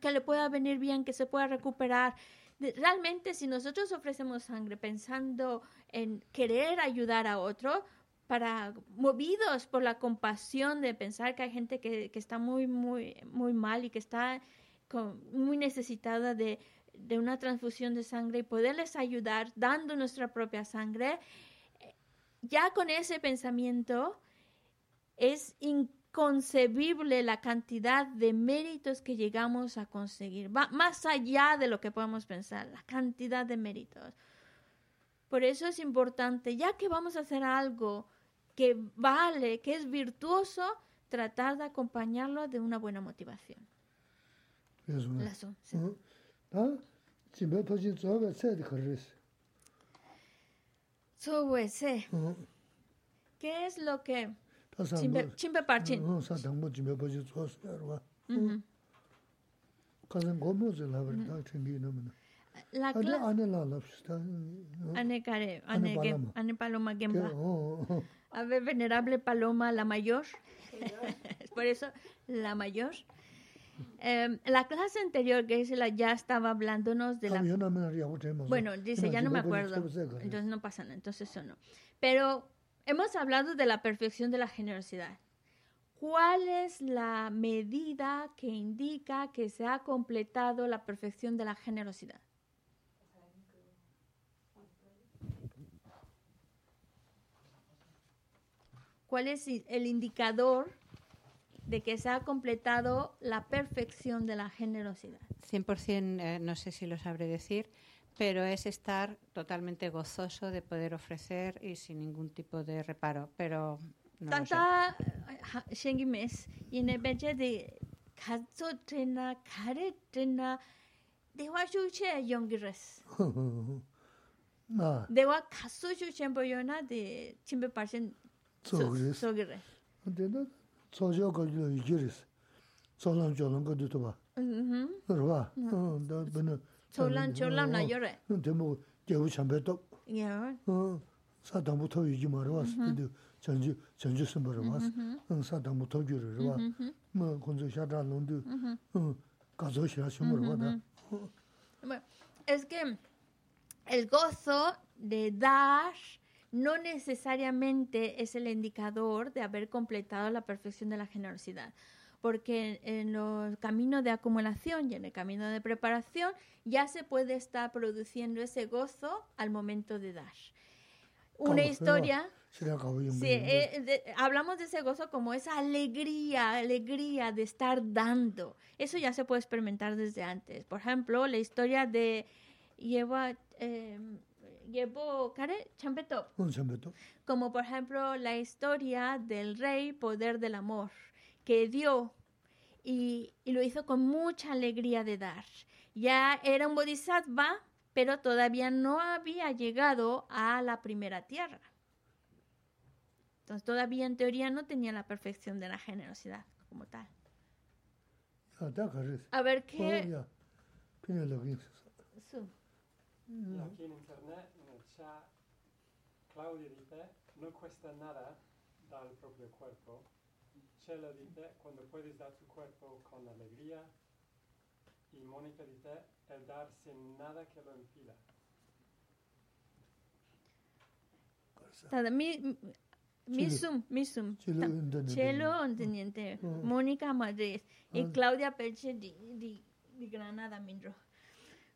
que le pueda venir bien, que se pueda recuperar. Realmente, si nosotros ofrecemos sangre pensando en querer ayudar a otro, para movidos por la compasión de pensar que hay gente que, que está muy, muy, muy mal y que está muy necesitada de, de una transfusión de sangre y poderles ayudar dando nuestra propia sangre, ya con ese pensamiento es inconcebible la cantidad de méritos que llegamos a conseguir, va más allá de lo que podemos pensar, la cantidad de méritos. Por eso es importante, ya que vamos a hacer algo que vale, que es virtuoso, tratar de acompañarlo de una buena motivación. Zoga tse. ¿Qué es lo que chimbe, chimbe parchin? La clase ane paloma. Gemba. A ver, venerable paloma la mayor. Por eso la mayor. Eh, la clase anterior que la ya estaba hablándonos de la... Bueno, dice, ya no me acuerdo. Entonces no pasa nada, entonces eso no. Pero hemos hablado de la perfección de la generosidad. ¿Cuál es la medida que indica que se ha completado la perfección de la generosidad? ¿Cuál es el indicador de que se ha completado la perfección de la generosidad. 100% eh, no sé si lo sabré decir, pero es estar totalmente gozoso de poder ofrecer y sin ningún tipo de reparo, pero no Tanta shengi mes yene beje de kazo trena kare trena dewa shuche yongires. Dewa kazo shuche boyona de chimbe parsen tsogiris. Tsogiris. Dina tsogyo kogiyo yugiris. Tsolan cholan kogiyo toba. Rwa. Tsolan na yore. Sa dambu to Es que el gozo de dar no necesariamente es el indicador de haber completado la perfección de la generosidad, porque en el camino de acumulación y en el camino de preparación ya se puede estar produciendo ese gozo al momento de dar. Una historia... Sí, eh, hablamos de ese gozo como esa alegría, alegría de estar dando. Eso ya se puede experimentar desde antes. Por ejemplo, la historia de eh, llevó care chambeto. Un. Como por ejemplo la historia del rey poder del amor que dio y, y, lo hizo con mucha alegría de dar. Ya era un bodhisattva, pero todavía no había llegado a la primera tierra. Entonces todavía en teoría no tenía la perfección de la generosidad como tal. A ver qué... Aquí en internet Claudia dice, no cuesta nada dar el propio cuerpo. Chelo dice, cuando puedes dar tu cuerpo con alegría. Y Mónica dice el dar sin nada que lo impida. Tada, mi, mi Chelo. sum, mi sum. Chelo. Onteniente, Mm. Mónica Madrid y Ah. Claudia Pelche di Granada Mindro.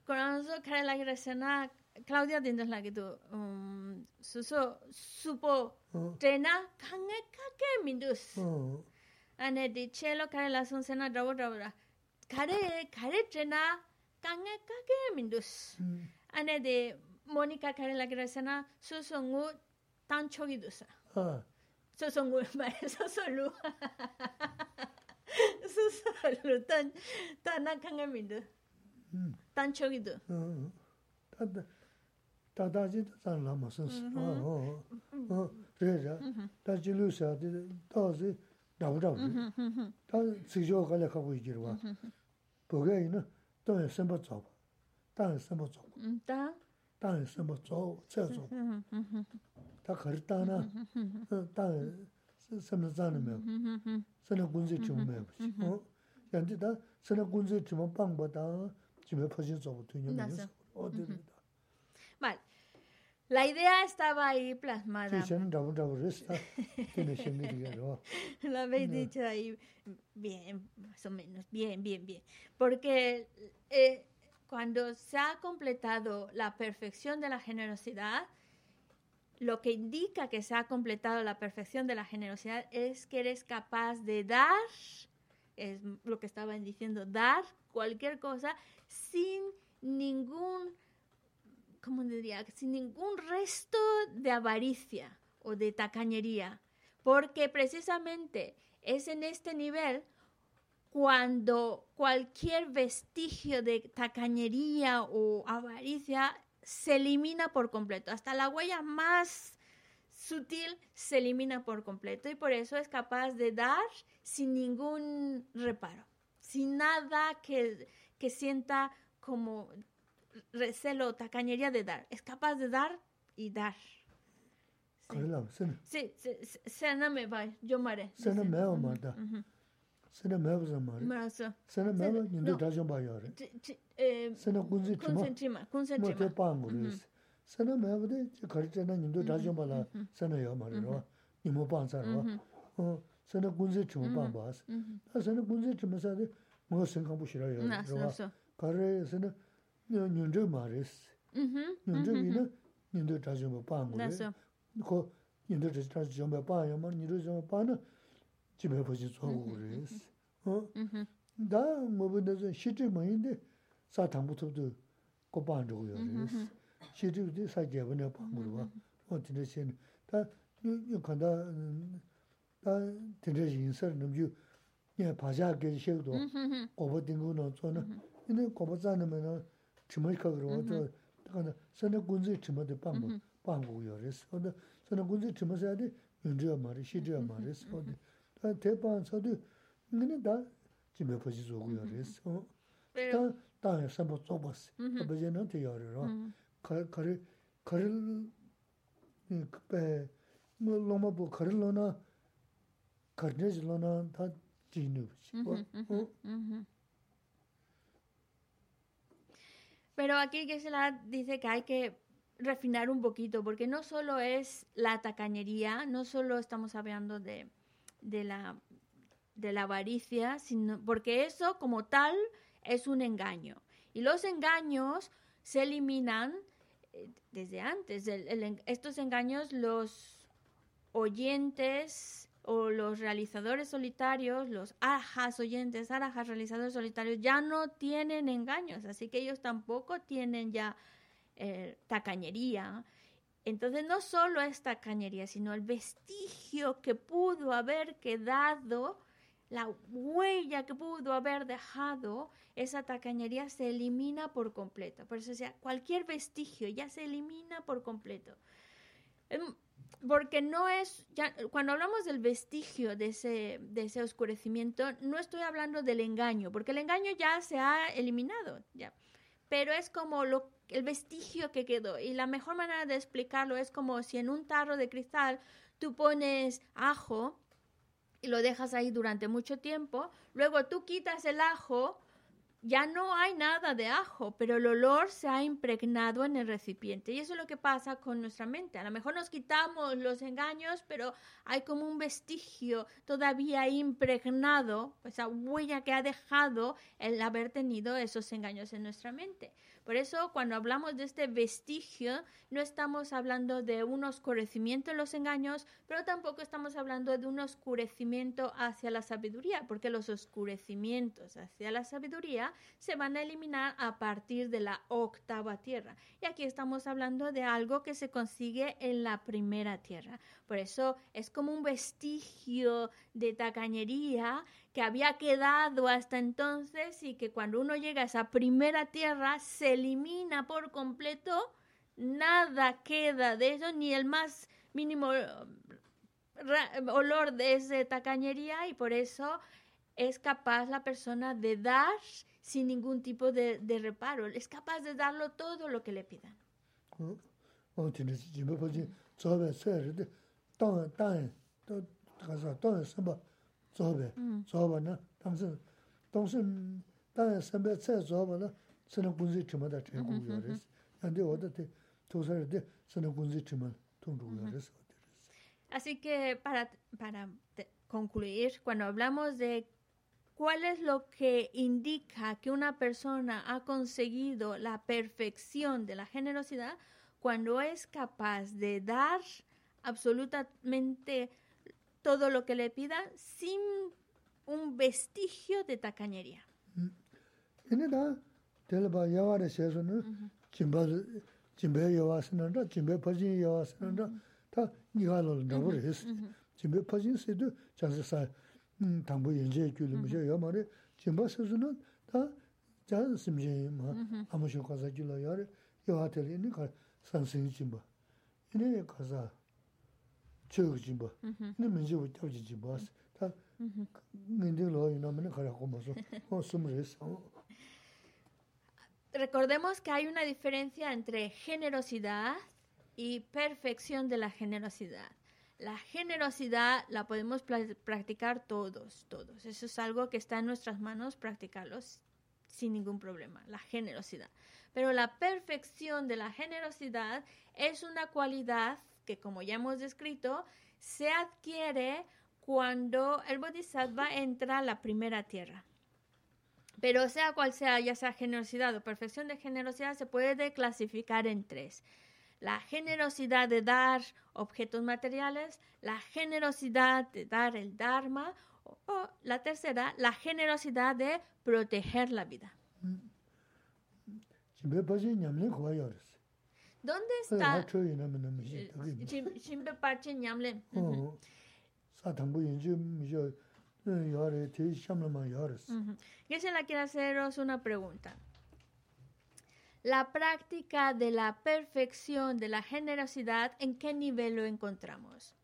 Conozo que la gresena Claudia den la que tu um su so supo hmm. trena kanga kake mindus. Hmm. Ane di chelo kare la son sena dawo dawo da kare kare trena kanga kake mindus. Hmm. Ane de monica kare la que sena su so ngu tan chogi dusa. Su so ngu ma su so lu. Su so lu tan tan kanga mindu tan chogi du. 어, 다다, 다다지 다산 라마 선수. 어, 어, 어, 그래자. 다지 루사데 다지 나오다지. 다 지조 갈래 하고 이기로 와. 보게 있는 또 선버 줘. 당 선버 줘. 음, ta. 당 선버 줘. 저 줘. 음, 음, 음, 다 거르다나. 어, 당 선버 자는 거. 음, 음. 선의 군지 좀 해보시. 어? 연디다 선의 군지 좀 방보다 집에 퍼진 좀 되는 나서. 어디다. La idea estaba ahí plasmada. Lo habéis dicho ahí bien, más o menos, bien, bien, bien. Porque eh, cuando se ha completado la perfección de la generosidad, lo que indica que se ha completado la perfección de la generosidad es que eres capaz de dar, es lo que estaban diciendo, dar cualquier cosa sin ningún ¿cómo diría? Sin ningún resto de avaricia o de tacañería. Porque precisamente es en este nivel cuando cualquier vestigio de tacañería o avaricia se elimina por completo. Hasta la huella más sutil se elimina por completo y por eso es capaz de dar sin ningún reparo, sin nada que, que sienta como recelo, tacañería de dar. Es capaz de dar y dar. Sí, sena me va, yo mare. Sena me va, mada. Sena me va, za mare. Marasa. Sena me va, nindu dajan ba yare. Sena kunzi tima. Kunzi tima, kunzi tima. Mote pangu resi. Sena me va de, karita na nindu dajan ba la sena ya mare rwa. Nimo pansa rwa. Sena kunzi tima pangu asa. Sena kunzi tima sa de, mga senkambu shiraya rwa. Kare sena, nyundru ma res. Nyundru mi na nyundru chachomba paa ngu re. Ko nyundru chachomba paa ya ma nyundru chachomba paa na jibay pachi tsogu res. Da mabu na zan shitri ma yinde saa tangbu tsobdo ko paa ngu ya res. Shitri uti saa jeba na paa ngu rwa. O tinda shen. Da yung kanda da tinda yinsar namju nya pashaa kiri shekdo gobo tingu na tso na. Ine gobo tsa namay na chima ika kiro, takana mm-hmm. sana gunzi chima de pangmo, mm-hmm. pangmo yo res. Onda sana gunzi chima sayade yunriya ma mm-hmm. res, shidriya ma res. Onda te paan sadu, ngini da jime pachi zogu yo res. Ta tanya sambo tsobas, abaje na te yari ra. Kari, kari, loma bu kari lona, karnezi lona ta jinu. Pero aquí Gisela dice que hay que refinar un poquito, porque no solo es la tacañería, no solo estamos hablando de, de, la, de la avaricia, sino porque eso como tal es un engaño. Y los engaños se eliminan eh, desde antes. Estos engaños los oyentes o los realizadores solitarios, los arajas oyentes, arajas realizadores solitarios, ya no tienen engaños, así que ellos tampoco tienen ya eh, tacañería. Entonces no solo es tacañería, sino el vestigio que pudo haber quedado, la huella que pudo haber dejado, esa tacañería se elimina por completo. Por eso, cualquier vestigio ya se elimina por completo. Em, Porque no es, ya, cuando hablamos del vestigio de ese, de ese oscurecimiento, no estoy hablando del engaño, porque el engaño ya se ha eliminado, ya. Pero es como el vestigio que quedó. Y la mejor manera de explicarlo es como si en un tarro de cristal tú pones ajo y lo dejas ahí durante mucho tiempo, luego tú quitas el ajo ya no hay nada de ajo, pero el olor se ha impregnado en el recipiente. Y eso es lo que pasa con nuestra mente. A lo mejor nos quitamos los engaños, pero hay como un vestigio todavía impregnado, esa huella que ha dejado el haber tenido esos engaños en nuestra mente. Por eso, cuando hablamos de este vestigio, no estamos hablando de un oscurecimiento en los engaños, pero tampoco estamos hablando de un oscurecimiento hacia la sabiduría, porque los oscurecimientos hacia la sabiduría se van a eliminar a partir de la octava tierra. Y aquí estamos hablando de algo que se consigue en la primera tierra. Por eso es como un vestigio de tacañería que había quedado hasta entonces y que cuando uno llega a esa primera tierra se elimina por completo, nada queda de eso, ni el más mínimo olor de esa tacañería y por eso es capaz la persona de dar sin ningún tipo de, de reparo, es capaz de darlo todo lo que le pidan. Zoba na, tamsi, tongsi, tanya sanpe tsai zoba na, sanang kunzi chima da chay gu yo res. Yandi oda te, tosari de, sanang kunzi chima tong gu yo res. Así que para, para concluir, cuando hablamos de cuál es lo que indica que una persona ha conseguido la perfección de la generosidad, cuando es capaz de dar absolutamente todo lo que le pida sin un vestigio de tacañería. 텔바 야와레 세서는 진바 진베 야와스는다 진베 퍼진 야와스는다 다 니가로 나버려 했어 진베 퍼진 세도 자세사 음 당부 연재 줄음이죠 야마레 진바 세서는 다 자심제 뭐 아무쇼 가서 줄어 야레 야와텔 있는 거 산생 진바 이네 가서 저기 진바 근데 문제 못 잡지 진바 다 근데 로이 나면 가라고 뭐서 어 숨을 했어 Recordemos que hay una diferencia entre generosidad y perfección de la generosidad. La generosidad la podemos practicar todos, todos. Eso es algo que está en nuestras manos practicarlos sin ningún problema, la generosidad. Pero la perfección de la generosidad es una cualidad que como ya hemos descrito, se adquiere cuando el bodhisattva entra a la primera tierra. Pero sea cual sea, ya sea generosidad o perfección de generosidad, se puede clasificar en tres. La generosidad de dar objetos materiales, la generosidad de dar el Dharma o, la tercera, la generosidad de proteger la vida. ¿Dónde está? Parche ñamle. la quiere haceros una pregunta. La práctica de la perfección de la generosidad, ¿en qué nivel lo encontramos?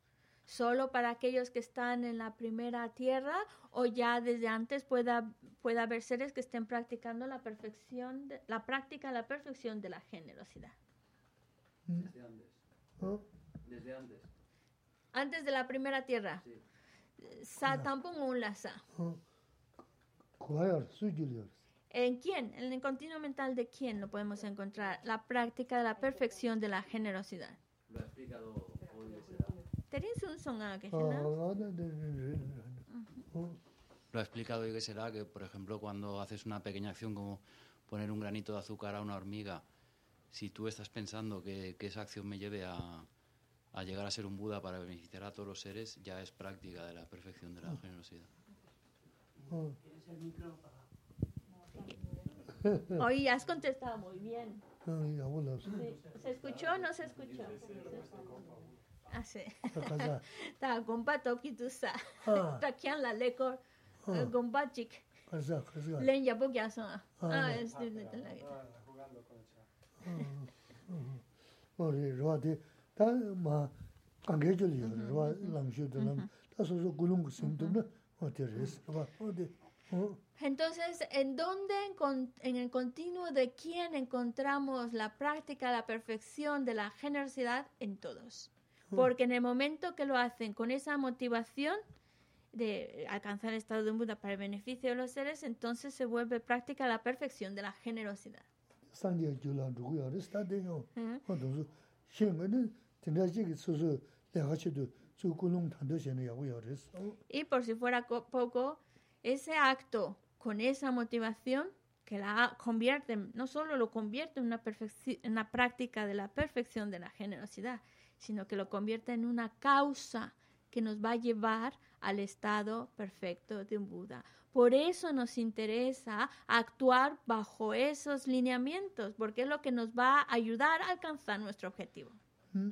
¿Solo para aquellos que están en la primera tierra o ya desde antes pueda, pueda haber seres que estén practicando la perfección, la práctica de la perfección de la generosidad? Desde antes. Desde antes. Antes de la primera tierra. Sí. Sa tampoco un laza. ¿En quién? En el continuo mental de quién lo podemos encontrar. La práctica de la perfección de la generosidad. Lo ha explicado hoy Lo ha explicado hoy que será que, por ejemplo, cuando haces una pequeña acción como poner un granito de azúcar a una hormiga si tú estás pensando que, que esa acción me lleve a, a, llegar a ser un Buda para beneficiar a todos los seres, ya es práctica de la perfección de la generosidad. Hoy has contestado muy bien. ¿Se escuchó o no se escuchó? Ah, sí. Está compa toki tu sa. Takian la lecor. Compa chic. Len ya porque son. Ah, es de la Entonces, ¿en dónde, en el continuo de quién encontramos la práctica, la perfección de la generosidad? En todos. Porque en el momento que lo hacen con esa motivación, de alcanzar el estado de un Buda para el beneficio de los seres, entonces se vuelve práctica la perfección de la generosidad. 산제 y por si fuera poco, ese acto con esa motivación que la convierte, no solo lo convierte en una, en una práctica de la perfección de la generosidad, sino que lo convierte en una causa que nos va a llevar al estado perfecto de un Buda. Por eso nos interesa actuar bajo esos lineamientos, porque es lo que nos va a ayudar a alcanzar nuestro objetivo. Mm.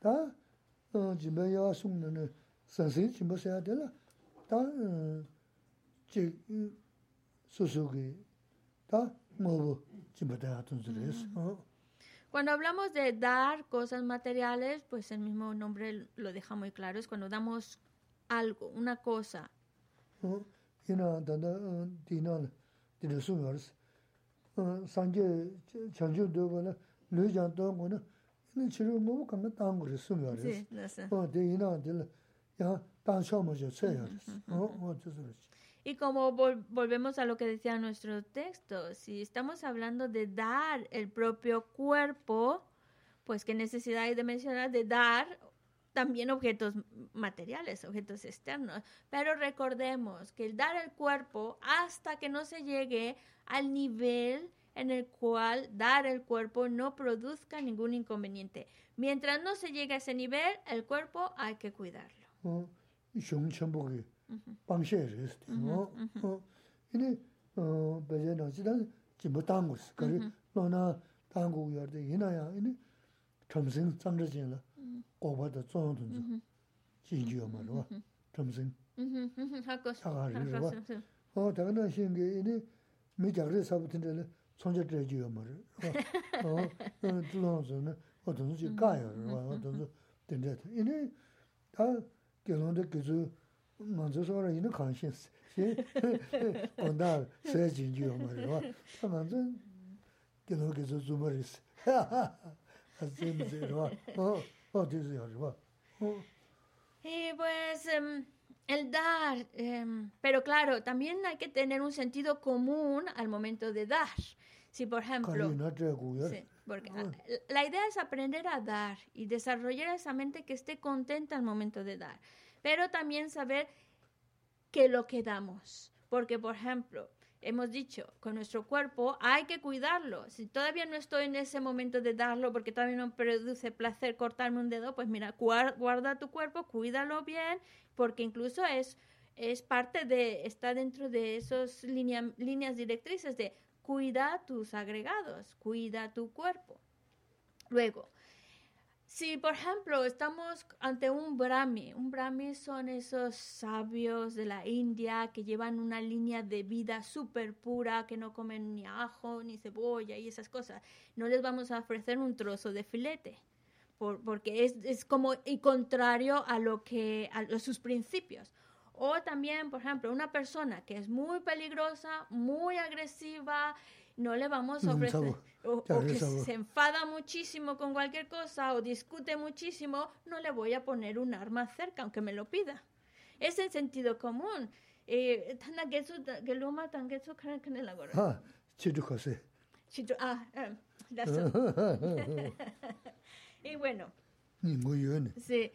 다 jimbe yaa sung nane sansin jimbe saya dela ta jik susugi ta ngobu jimbe. Cuando hablamos de dar cosas materiales, pues el mismo nombre lo deja muy claro, es cuando damos algo, una cosa. 어, 산제 전주도 거는 뇌장도 거는 이 치료 뭐 간다 땅 거를 송여스. Sí, no sé. 어, 대이나 될 야, 땅셔머저 쳐야스. 어, 어, 저 소리스. Y como vol- volvemos a lo que decía nuestro texto, si estamos hablando de dar el propio cuerpo, pues qué necesidad hay de mencionar de dar también objetos materiales, objetos externos. Pero recordemos que el dar el cuerpo hasta que no se llegue al nivel en el cual dar el cuerpo no produzca ningún inconveniente. Mientras no se llegue a ese nivel, el cuerpo hay que cuidarlo. 어, 熊 손제 드려줘요 뭐를 어 들어서는 어떤지 가요. 어떤지 된대 이네 다 결론데 그저 먼저 소라 이는 관심 시 온다 세진지요 뭐를 와 먼저 결론 그저 주머리스 하하하 어 어디서 여기 와 어. He was um El dar, em, pero claro, también hay que tener un sentido común al momento de dar. Si, por ejemplo, porque ah, la idea es aprender a dar y desarrollar esa mente que esté contenta al momento de dar, pero también saber que lo que damos. Porque, por ejemplo, hemos dicho, con nuestro cuerpo hay que cuidarlo. Si todavía no estoy en ese momento de darlo porque todavía no produce placer cortarme un dedo, pues mira, guar- guarda tu cuerpo, cuídalo bien, porque incluso es, es parte de, está dentro de esas líneas directrices de cuida tus agregados, cuida tu cuerpo. Luego, si por ejemplo estamos ante un brahmi, un brahmi son esos sabios de la India que llevan una línea de vida súper pura, que no comen ni ajo ni cebolla y esas cosas, no les vamos a ofrecer un trozo de filete, por- porque es, es como y contrario a lo que a sus principios. O también, por ejemplo, una persona que es muy peligrosa, muy agresiva, no le vamos a ofrecer, o, que se enfada muchísimo con cualquier cosa o discute muchísimo, no le voy a poner un arma cerca, aunque me lo pida. Es el sentido común. Eh, ah, ah, ah y bueno. Sí.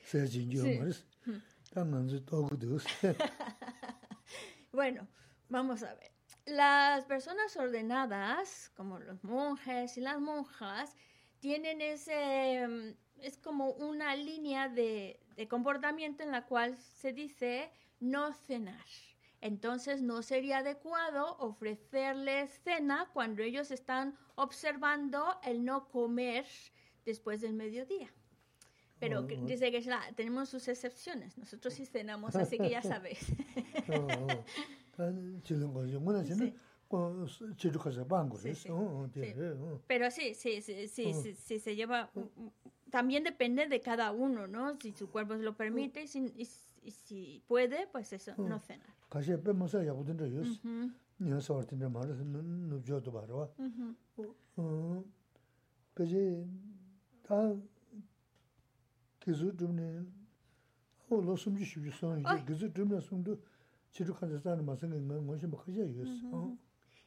Mm. bueno, vamos a ver. Las personas ordenadas, como los monjes y las monjas, tienen ese, mm, es como una línea de, de comportamiento en la cual se dice no cenar. Entonces no sería adecuado ofrecerles cena cuando ellos están observando el no comer después del mediodía. Pero que- dice que la- tenemos sus excepciones. Nosotros sí cenamos, así que ya sabéis. 哦 pero sí, sí, sí, sí, sí, se lleva. También depende de cada uno, ¿no? Si su cuerpo se lo permite y si, si puede, pues eso, no cenar.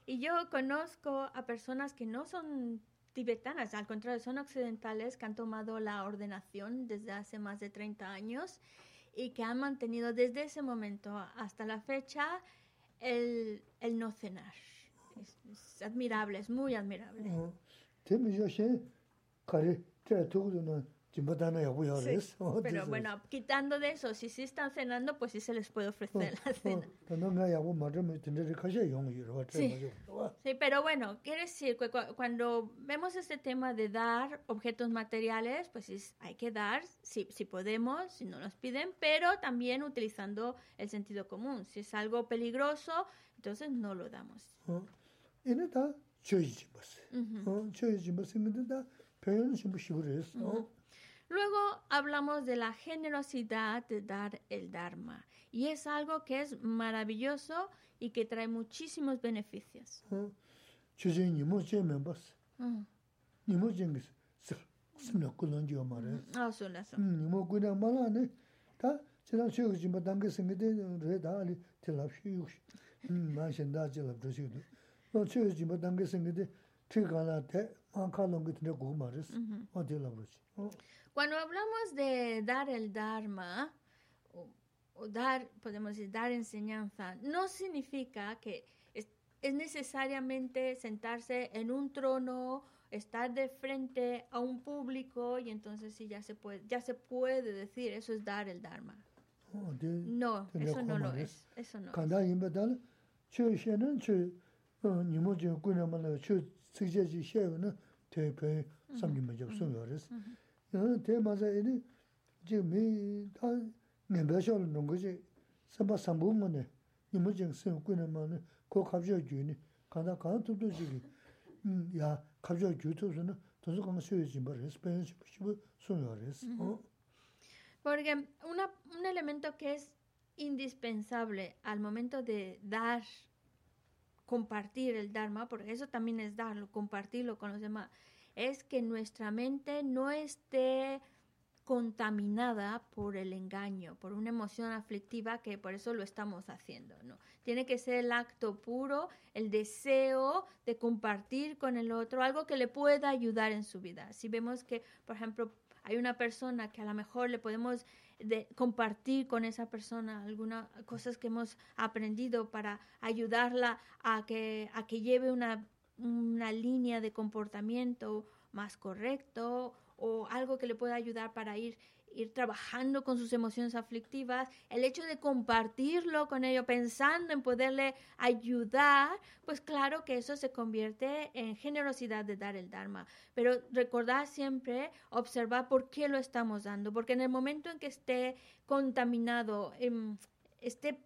Y yo conozco a personas que no son tibetanas, al contrario, son occidentales que han tomado la ordenación desde hace más de 30 años y que han mantenido desde ese momento hasta la fecha el, el no cenar. Es, es, admirable, es muy admirable. Uh -huh. Sí, pero bueno, quitando de eso, si sí están cenando, pues sí se les puede ofrecer la cena. Sí. Sí, pero bueno, quiere decir cuando vemos este tema de dar objetos materiales, pues es- hay que dar, si, si podemos, si no nos piden, pero también utilizando el sentido común. Si es algo peligroso, entonces no lo damos. 얘네 Luego hablamos de la generosidad de dar el Dharma. Y es algo que es maravilloso y que trae muchísimos beneficios. 어. 주제 니모 제면 봤어. Mm. 니모 쟁기 스스로 그런 거 말해. Ah, son las- 음, 니모 그냥 말하네. 다 지난 쉬우지 뭐 단계 생기대 레다 알이 틀랍 쉬우. 음, 마신다 질랍 저시도. 어, 쉬우지 뭐 단계 생기대 트가나테 안칼롱 같은 거 말했어. 어, 들라 그러지. Cuando hablamos de dar el Dharma, o, dar, podemos decir, dar enseñanza, no significa que es, necesariamente sentarse en un trono, estar de frente a un público y entonces sí ya se puede, ya se puede decir, eso es dar el Dharma. No, eso no lo es. Eso no es. Porque una, un elemento que es indispensable al momento de dar, compartir el Dharma, porque eso también es darlo, compartirlo con los demás, es que nuestra mente no esté contaminada por el engaño, por una emoción aflictiva que por eso lo estamos haciendo, ¿no? Tiene que ser el acto puro, el deseo de compartir con el otro, algo que le pueda ayudar en su vida. Si vemos que, por ejemplo, hay una persona que a lo mejor le podemos de- compartir con esa persona algunas cosas que hemos aprendido para ayudarla a que, a que lleve una, una línea de comportamiento más correcto o algo que le pueda ayudar para ir, ir trabajando con sus emociones aflictivas, el hecho de compartirlo con ellos, pensando en poderle ayudar, pues claro que eso se convierte en generosidad de dar el Dharma. Pero recordar siempre, observar por qué lo estamos dando, porque en el momento en que esté contaminado, em, esté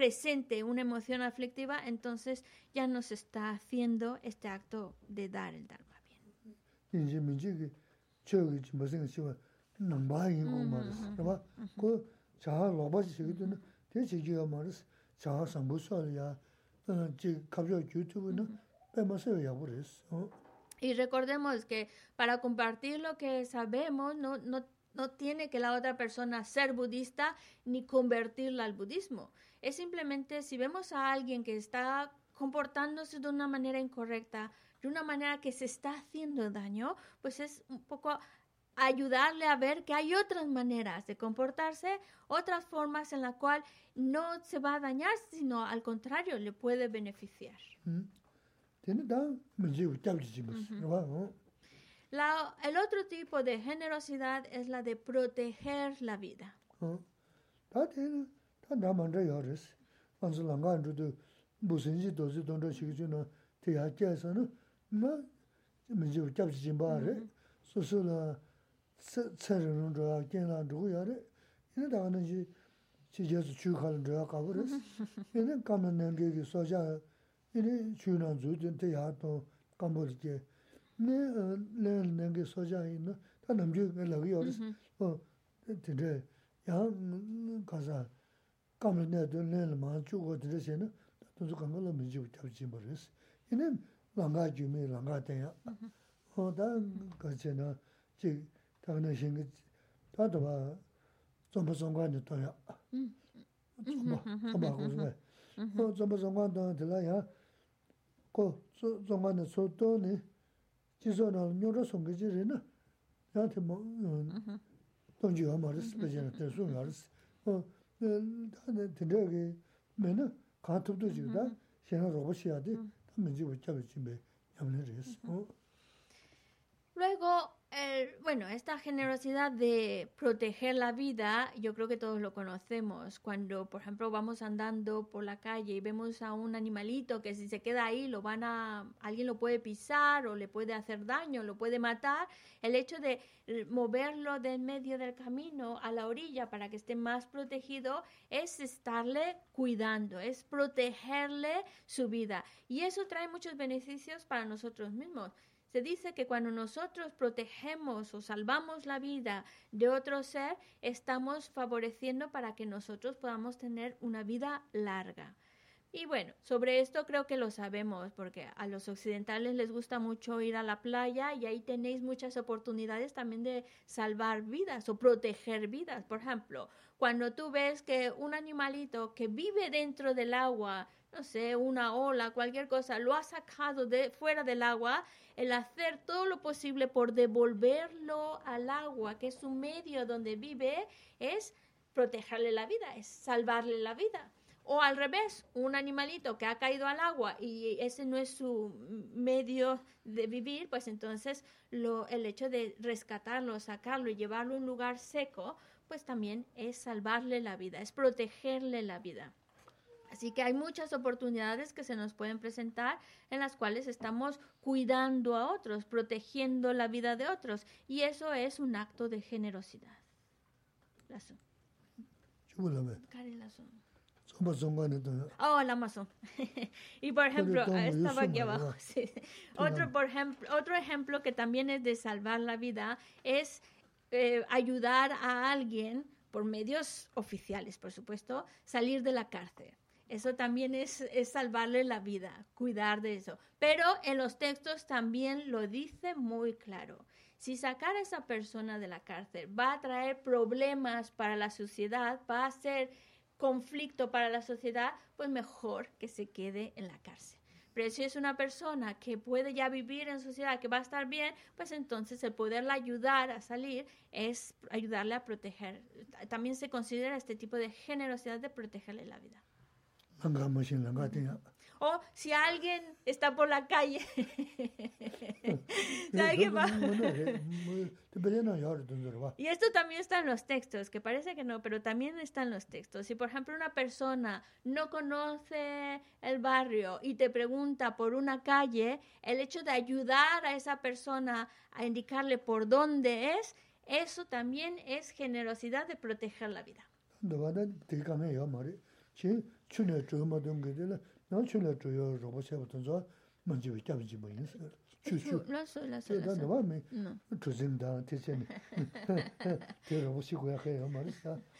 presente una emoción aflictiva, entonces ya no se está haciendo este acto de dar el Dharma bien. Y recordemos que para compartir lo que sabemos no, no, no tiene que la otra persona ser budista ni convertirla al budismo. Es simplemente si vemos a alguien que está comportándose de una manera incorrecta, de una manera que se está haciendo daño, pues es un poco ayudarle a ver que hay otras maneras de comportarse, otras formas en la cual no se va a dañar, sino al contrario, le puede beneficiar. La, el otro tipo de generosidad es la de proteger la vida. dā māntā yā rēs. Mānsā lāngā rū tu būsīnjī dōsī tōntō shikī chū nō tē yā kia sā nō, mā mīnchī wā kyab chī chīmbā rē, sō sō lā tsē rī rō rō yā, kēng lā rō yā rē, yinā dā nā chī chī yā sū chū khā rō rō yā kā rō rēs. Yinā kā mā nā kē kī sō chā, yinā chū nā dzū tē yā tō kā mbō rī kē. Nē lē nā kē sō chā yinā, tā nām chū kā lā kī yā rēs, tē rē, yā kā sā, kāmla nā tu nā mā chū kō tira xe nā, tu su kāngā lā mī chī wā chī mā rēs. Yinā lāngā chū mī lāngā tēyā. Hō tā kā chē nā, chī tā kā nā xīn kā, tā tā bā tsōmbā tsōngā nā tō yā. Tsōmbā, tsōmbā kō sō yā. Hō tsōmbā tsōngā tō yā tila yā, kō tsōngā nā sō tō nī, chī sō nā nyō rā sōng kā chī rē nā, yā tī mō, tōng chī kā mā rēs, bā chē nā tē sō yā rēs. Hō, 딘데게 메나 간톱도 지다 셴 로봇이야데 민지 붙잡을 준비 염려를 했어. 그리고 bueno, esta generosidad de proteger la vida, yo creo que todos lo conocemos. Cuando, por ejemplo, vamos andando por la calle y vemos a un animalito que si se queda ahí lo van a, alguien lo puede pisar o le puede hacer daño, lo puede matar. El hecho de moverlo del medio del camino a la orilla para que esté más protegido es estarle cuidando, es protegerle su vida. Y eso trae muchos beneficios para nosotros mismos. Se dice que cuando nosotros protegemos o salvamos la vida de otro ser, estamos favoreciendo para que nosotros podamos tener una vida larga. Y bueno, sobre esto creo que lo sabemos porque a los occidentales les gusta mucho ir a la playa y ahí tenéis muchas oportunidades también de salvar vidas o proteger vidas. Por ejemplo, cuando tú ves que un animalito que vive dentro del agua, no sé, una ola, cualquier cosa, lo ha sacado de fuera del agua, el hacer todo lo posible por devolverlo al agua, que es su medio donde vive, es protegerle la vida, es salvarle la vida. O al revés, un animalito que ha caído al agua y ese no es su medio de vivir, pues entonces lo, el hecho de rescatarlo, sacarlo y llevarlo a un lugar seco, pues también es salvarle la vida, es protegerle la vida. Así que hay muchas oportunidades que se nos pueden presentar en las cuales estamos cuidando a otros, protegiendo la vida de otros. Y eso es un acto de generosidad. Lazo. Oh, la Amazon. y por ejemplo, estaba aquí abajo. sí. Otro, por ejemplo, otro ejemplo que también es de salvar la vida es eh, ayudar a alguien por medios oficiales, por supuesto, salir de la cárcel. Eso también es, es salvarle la vida, cuidar de eso. Pero en los textos también lo dice muy claro. Si sacar a esa persona de la cárcel va a traer problemas para la sociedad, va a ser conflicto para la sociedad, pues mejor que se quede en la cárcel. Pero si es una persona que puede ya vivir en sociedad, que va a estar bien, pues entonces el poderla ayudar a salir es ayudarle a proteger. También se considera este tipo de generosidad de protegerle la vida. O si alguien está por la calle, ¿sabe qué va? Te pedían a yar dundurwa. Y esto también está en los textos, que parece que no, pero también está en los textos. Si, por ejemplo, una persona no conoce el barrio y te pregunta por una calle, el hecho de ayudar a esa persona a indicarle por dónde es, eso también es generosidad de proteger la vida. chūne chūyō mā dōngi dīla, nā chūne chūyō rōba sēba tōnzō māñchī wī kiabi jība yīnsi Ya sa.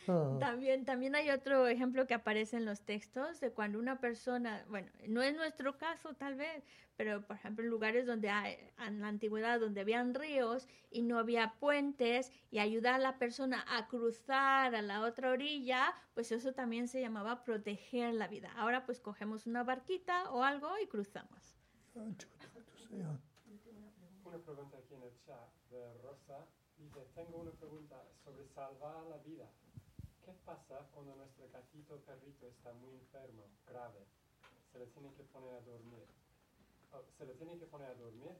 También, también hay otro ejemplo que aparece en los textos de cuando una persona, bueno, no es nuestro caso tal vez, pero por ejemplo en lugares donde hay, en la antigüedad donde habían ríos y no había puentes y ayudar a la persona a cruzar a la otra orilla, pues eso también se llamaba proteger la vida. Ahora pues cogemos una barquita o algo y cruzamos. Una pregunta aquí en el chat de Rosa. Dice, tengo una pregunta sobre salvar la vida. ¿Qué pasa cuando nuestro gatito o perrito está muy enfermo, grave? ¿Se le tiene que poner a dormir? O, ¿Se le tiene que poner a dormir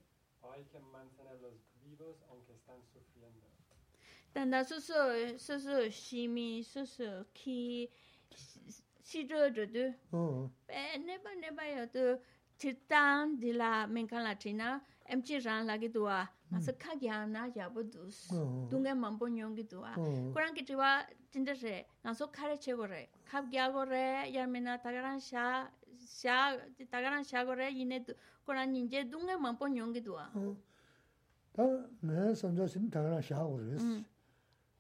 o hay que mantenerlos vivos aunque están sufriendo? Tanda susu susu shimi susu ki shi zhe zhe de Eh, neba neba yo tu tirtan di la menkan la china em emchi ran la gi duwa ma sa kha gya na ya bo du mm. du nge mam bo nyong gi duwa mm. kurang ki tiwa tin de re. Na so kha re che go re. Kha gya go re ya me na ta ran sha sha ta ran sha go re yin ne kurang nin je du nge mam bo nyong gi duwa mm. ta me sam ja sim ta ran sha go re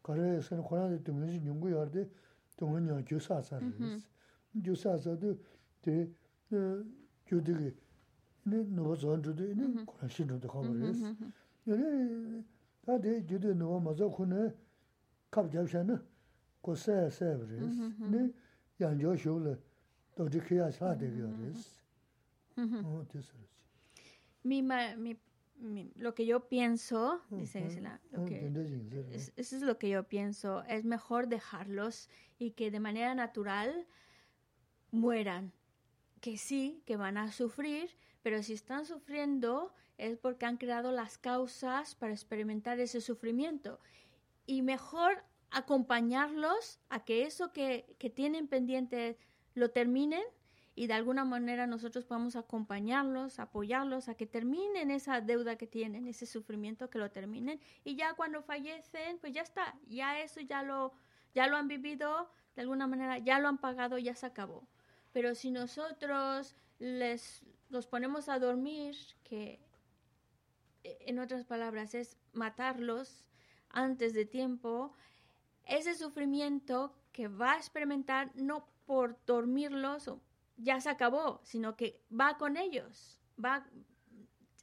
ka re se kurang de du e ji nyong go yar de du nge nyong ju sa sa re mm-hmm. ju sa sa de de ju de 교사사도 대 교대기 네 너무 전주도 있는 그런 신도도 하고 그랬어. 얘네 다들 교대 너무 맞아 코네 갑자기는 고세세 그랬어. 네 양조 쇼le 도지 키야 사대게 그랬어. 어, 됐어. Mi, ma- mi- mi- lo que yo pienso, dice Ujú. Gisela, lo 어, que- 근데 진짜. es- eso es lo que yo pienso, es mejor dejarlos y que de manera natural mueran. Que sí, que van a sufrir, pero si están sufriendo es porque han creado las causas para experimentar ese sufrimiento. Y mejor acompañarlos a que eso que, que tienen pendiente lo terminen y de alguna manera nosotros podamos acompañarlos, apoyarlos a que terminen esa deuda que tienen, ese sufrimiento que lo terminen y ya cuando fallecen, pues ya está, ya eso ya lo ya lo han vivido de alguna manera, ya lo han pagado, ya se acabó. Pero si nosotros les los ponemos a dormir, que eh, en otras palabras es matarlos antes de tiempo, ese sufrimiento que va a experimentar no por dormirlos ya se acabó, sino que va con ellos, va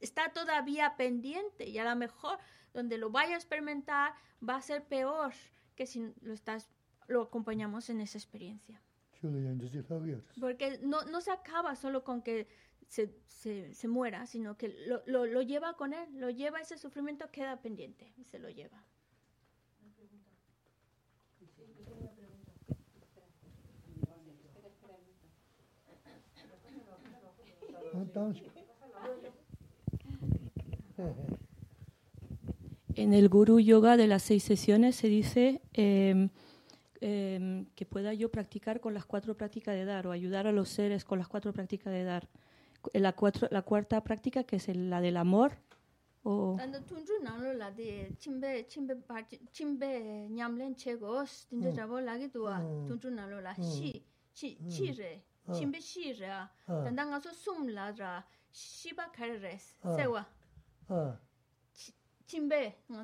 está todavía pendiente y a lo mejor donde lo vaya a experimentar va a ser peor que si lo estás lo acompañamos en esa experiencia. Porque no, no se acaba solo con que se, se, muera, sino que lo, lo, lleva con él, lo lleva ese sufrimiento, queda pendiente y se lo lleva. En el Guru Yoga de las seis sesiones se dice... Eh, em, que pueda yo practicar con las cuatro prácticas de dar o ayudar a los seres con las cuatro prácticas de dar. La, cuatro, la cuarta práctica, que es el- la del amor, o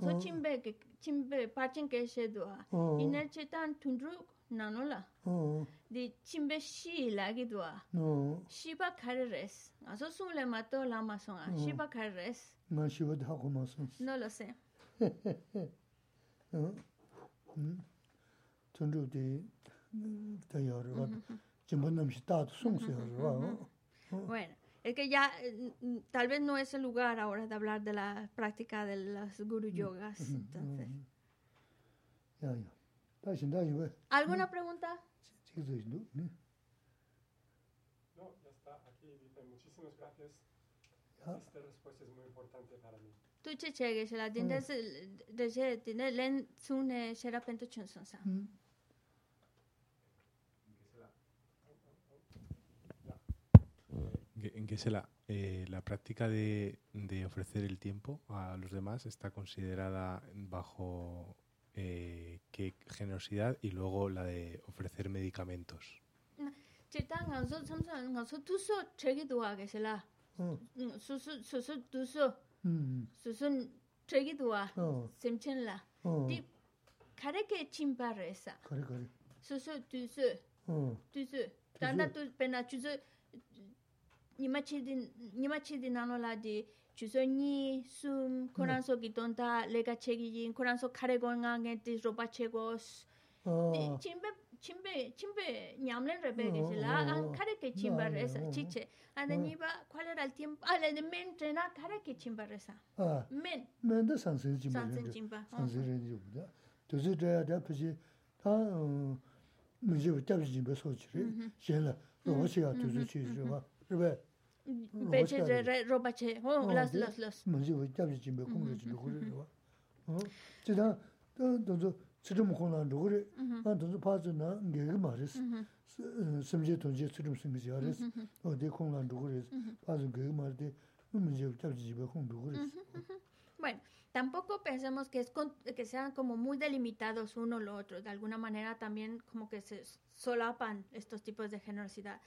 단 chimbe pachin ke shedu ha ina chetan tundru nano la. Di chimbe shi la gi du ha shiba khare res. Aso sum le ma to la ma song ha shiba khare res. Ma shiba da ko ma song no lo se. Hmm. Tundru di mm, da yor wa chimbe mm-hmm. nam shi ta song se yor wa bueno es que ya eh, tal vez no es el lugar ahora de hablar de la práctica de las guru yogas. Entonces. ¿Alguna pregunta? No, ya está. Aquí dice muchísimas gracias. Esta respuesta es muy importante para mí. Tu la din de ce tine len sune șera. En que se la, eh, la práctica de, de ofrecer el tiempo a los demás está considerada bajo eh, qué generosidad y luego la de ofrecer medicamentos. Che nima chidi nima chidi nano la di chuso ni sum koran mm. so gi don ta lega chegi yin koran so kare go nga nge di roba chego ah. chimbe chimbe chimbe nyamlen rebe ge ah, sila ah, an kare ke chimba resa chiche an ni ba kwale ral tim ale de men trena kare ke chimba resa men. Men de san se chimba san se chimba san se re ju da. To se da da pji ta mm, mu ji bu ta ji be so chi re. Mm-hmm. She la mm-hmm. ro chi ga tu zu mm-hmm. chi ji ba Bueno, tampoco pensemos que, es que sean como muy delimitados uno lo otro. De alguna manera también como que se solapan estos tipos de generosidad.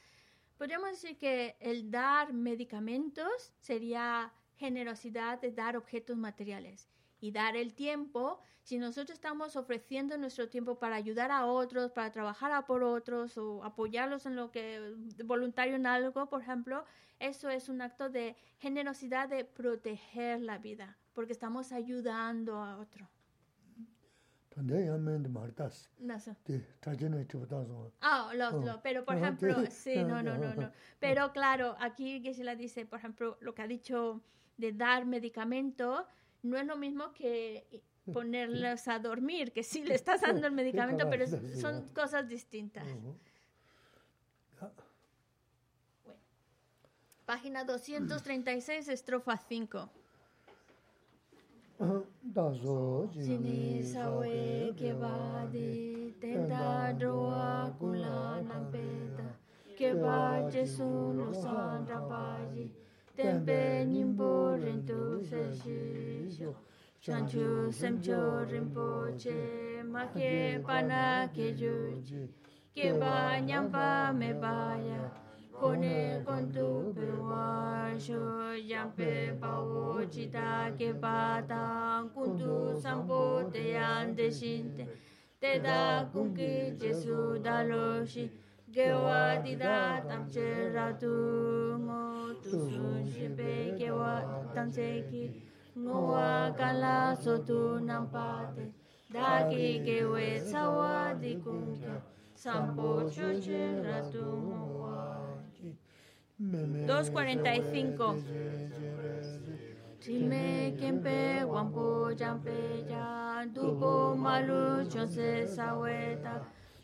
Podríamos decir que el dar medicamentos sería generosidad de dar objetos materiales. Y dar el tiempo, si nosotros estamos ofreciendo nuestro tiempo para ayudar a otros, para trabajar por otros o apoyarlos en lo que voluntario en algo, por ejemplo, eso es un acto de generosidad de proteger la vida, porque estamos ayudando a otro. Tanda ya mende martas. No sé. De tajene chubutazo. Ah, los, Oh. los, pero por Ah, ejemplo, sí. sí, no, no, no, no. Pero claro, aquí Gisela dice, por ejemplo, lo que ha dicho de dar medicamento no es lo mismo que ponerlos a dormir, que sí le estás dando el medicamento, pero son cosas distintas. Página 236, estrofa 5. 다조 지니 사웨 게바디 텐다 도와 굴라 남베다 게바 제수 로산다 바지 템베 님보 렌토 세시쇼 chanchu semcho rinpoche make pana kejoji keba nyamba mebaya kone kontu pewa sho yampe pawo chita ke pata kuntu sampo te yande shinte te. Da kunki jesu dalo shi gewa dida tamche ratu ngo tusu shimpe gewa tamche ki. Ngo wa kala sotu nampate daki gewe sawa di kunki sampo choche ratu ngowa 245 Chime kempe wampo jampe ya dupo malu chonse saweta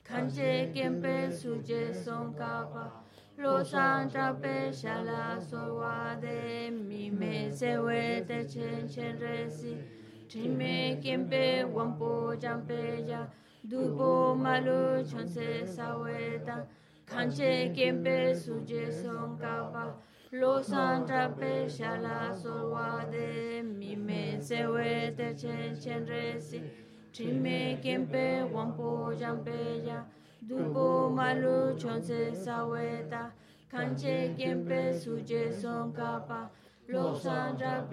kanje kempe suje son kapa lo san trape shala sowa de mi me sewe te chen chen resi Chime kempe wampo jampe ya dupo malu chonse saweta kanje kempe suje son kapa lo san trape shala de mi me sewe te chen chen resi Chime kempe wampo jampe ya. Dupo malu chonse saweta kanje kempe suje son kapa lo shala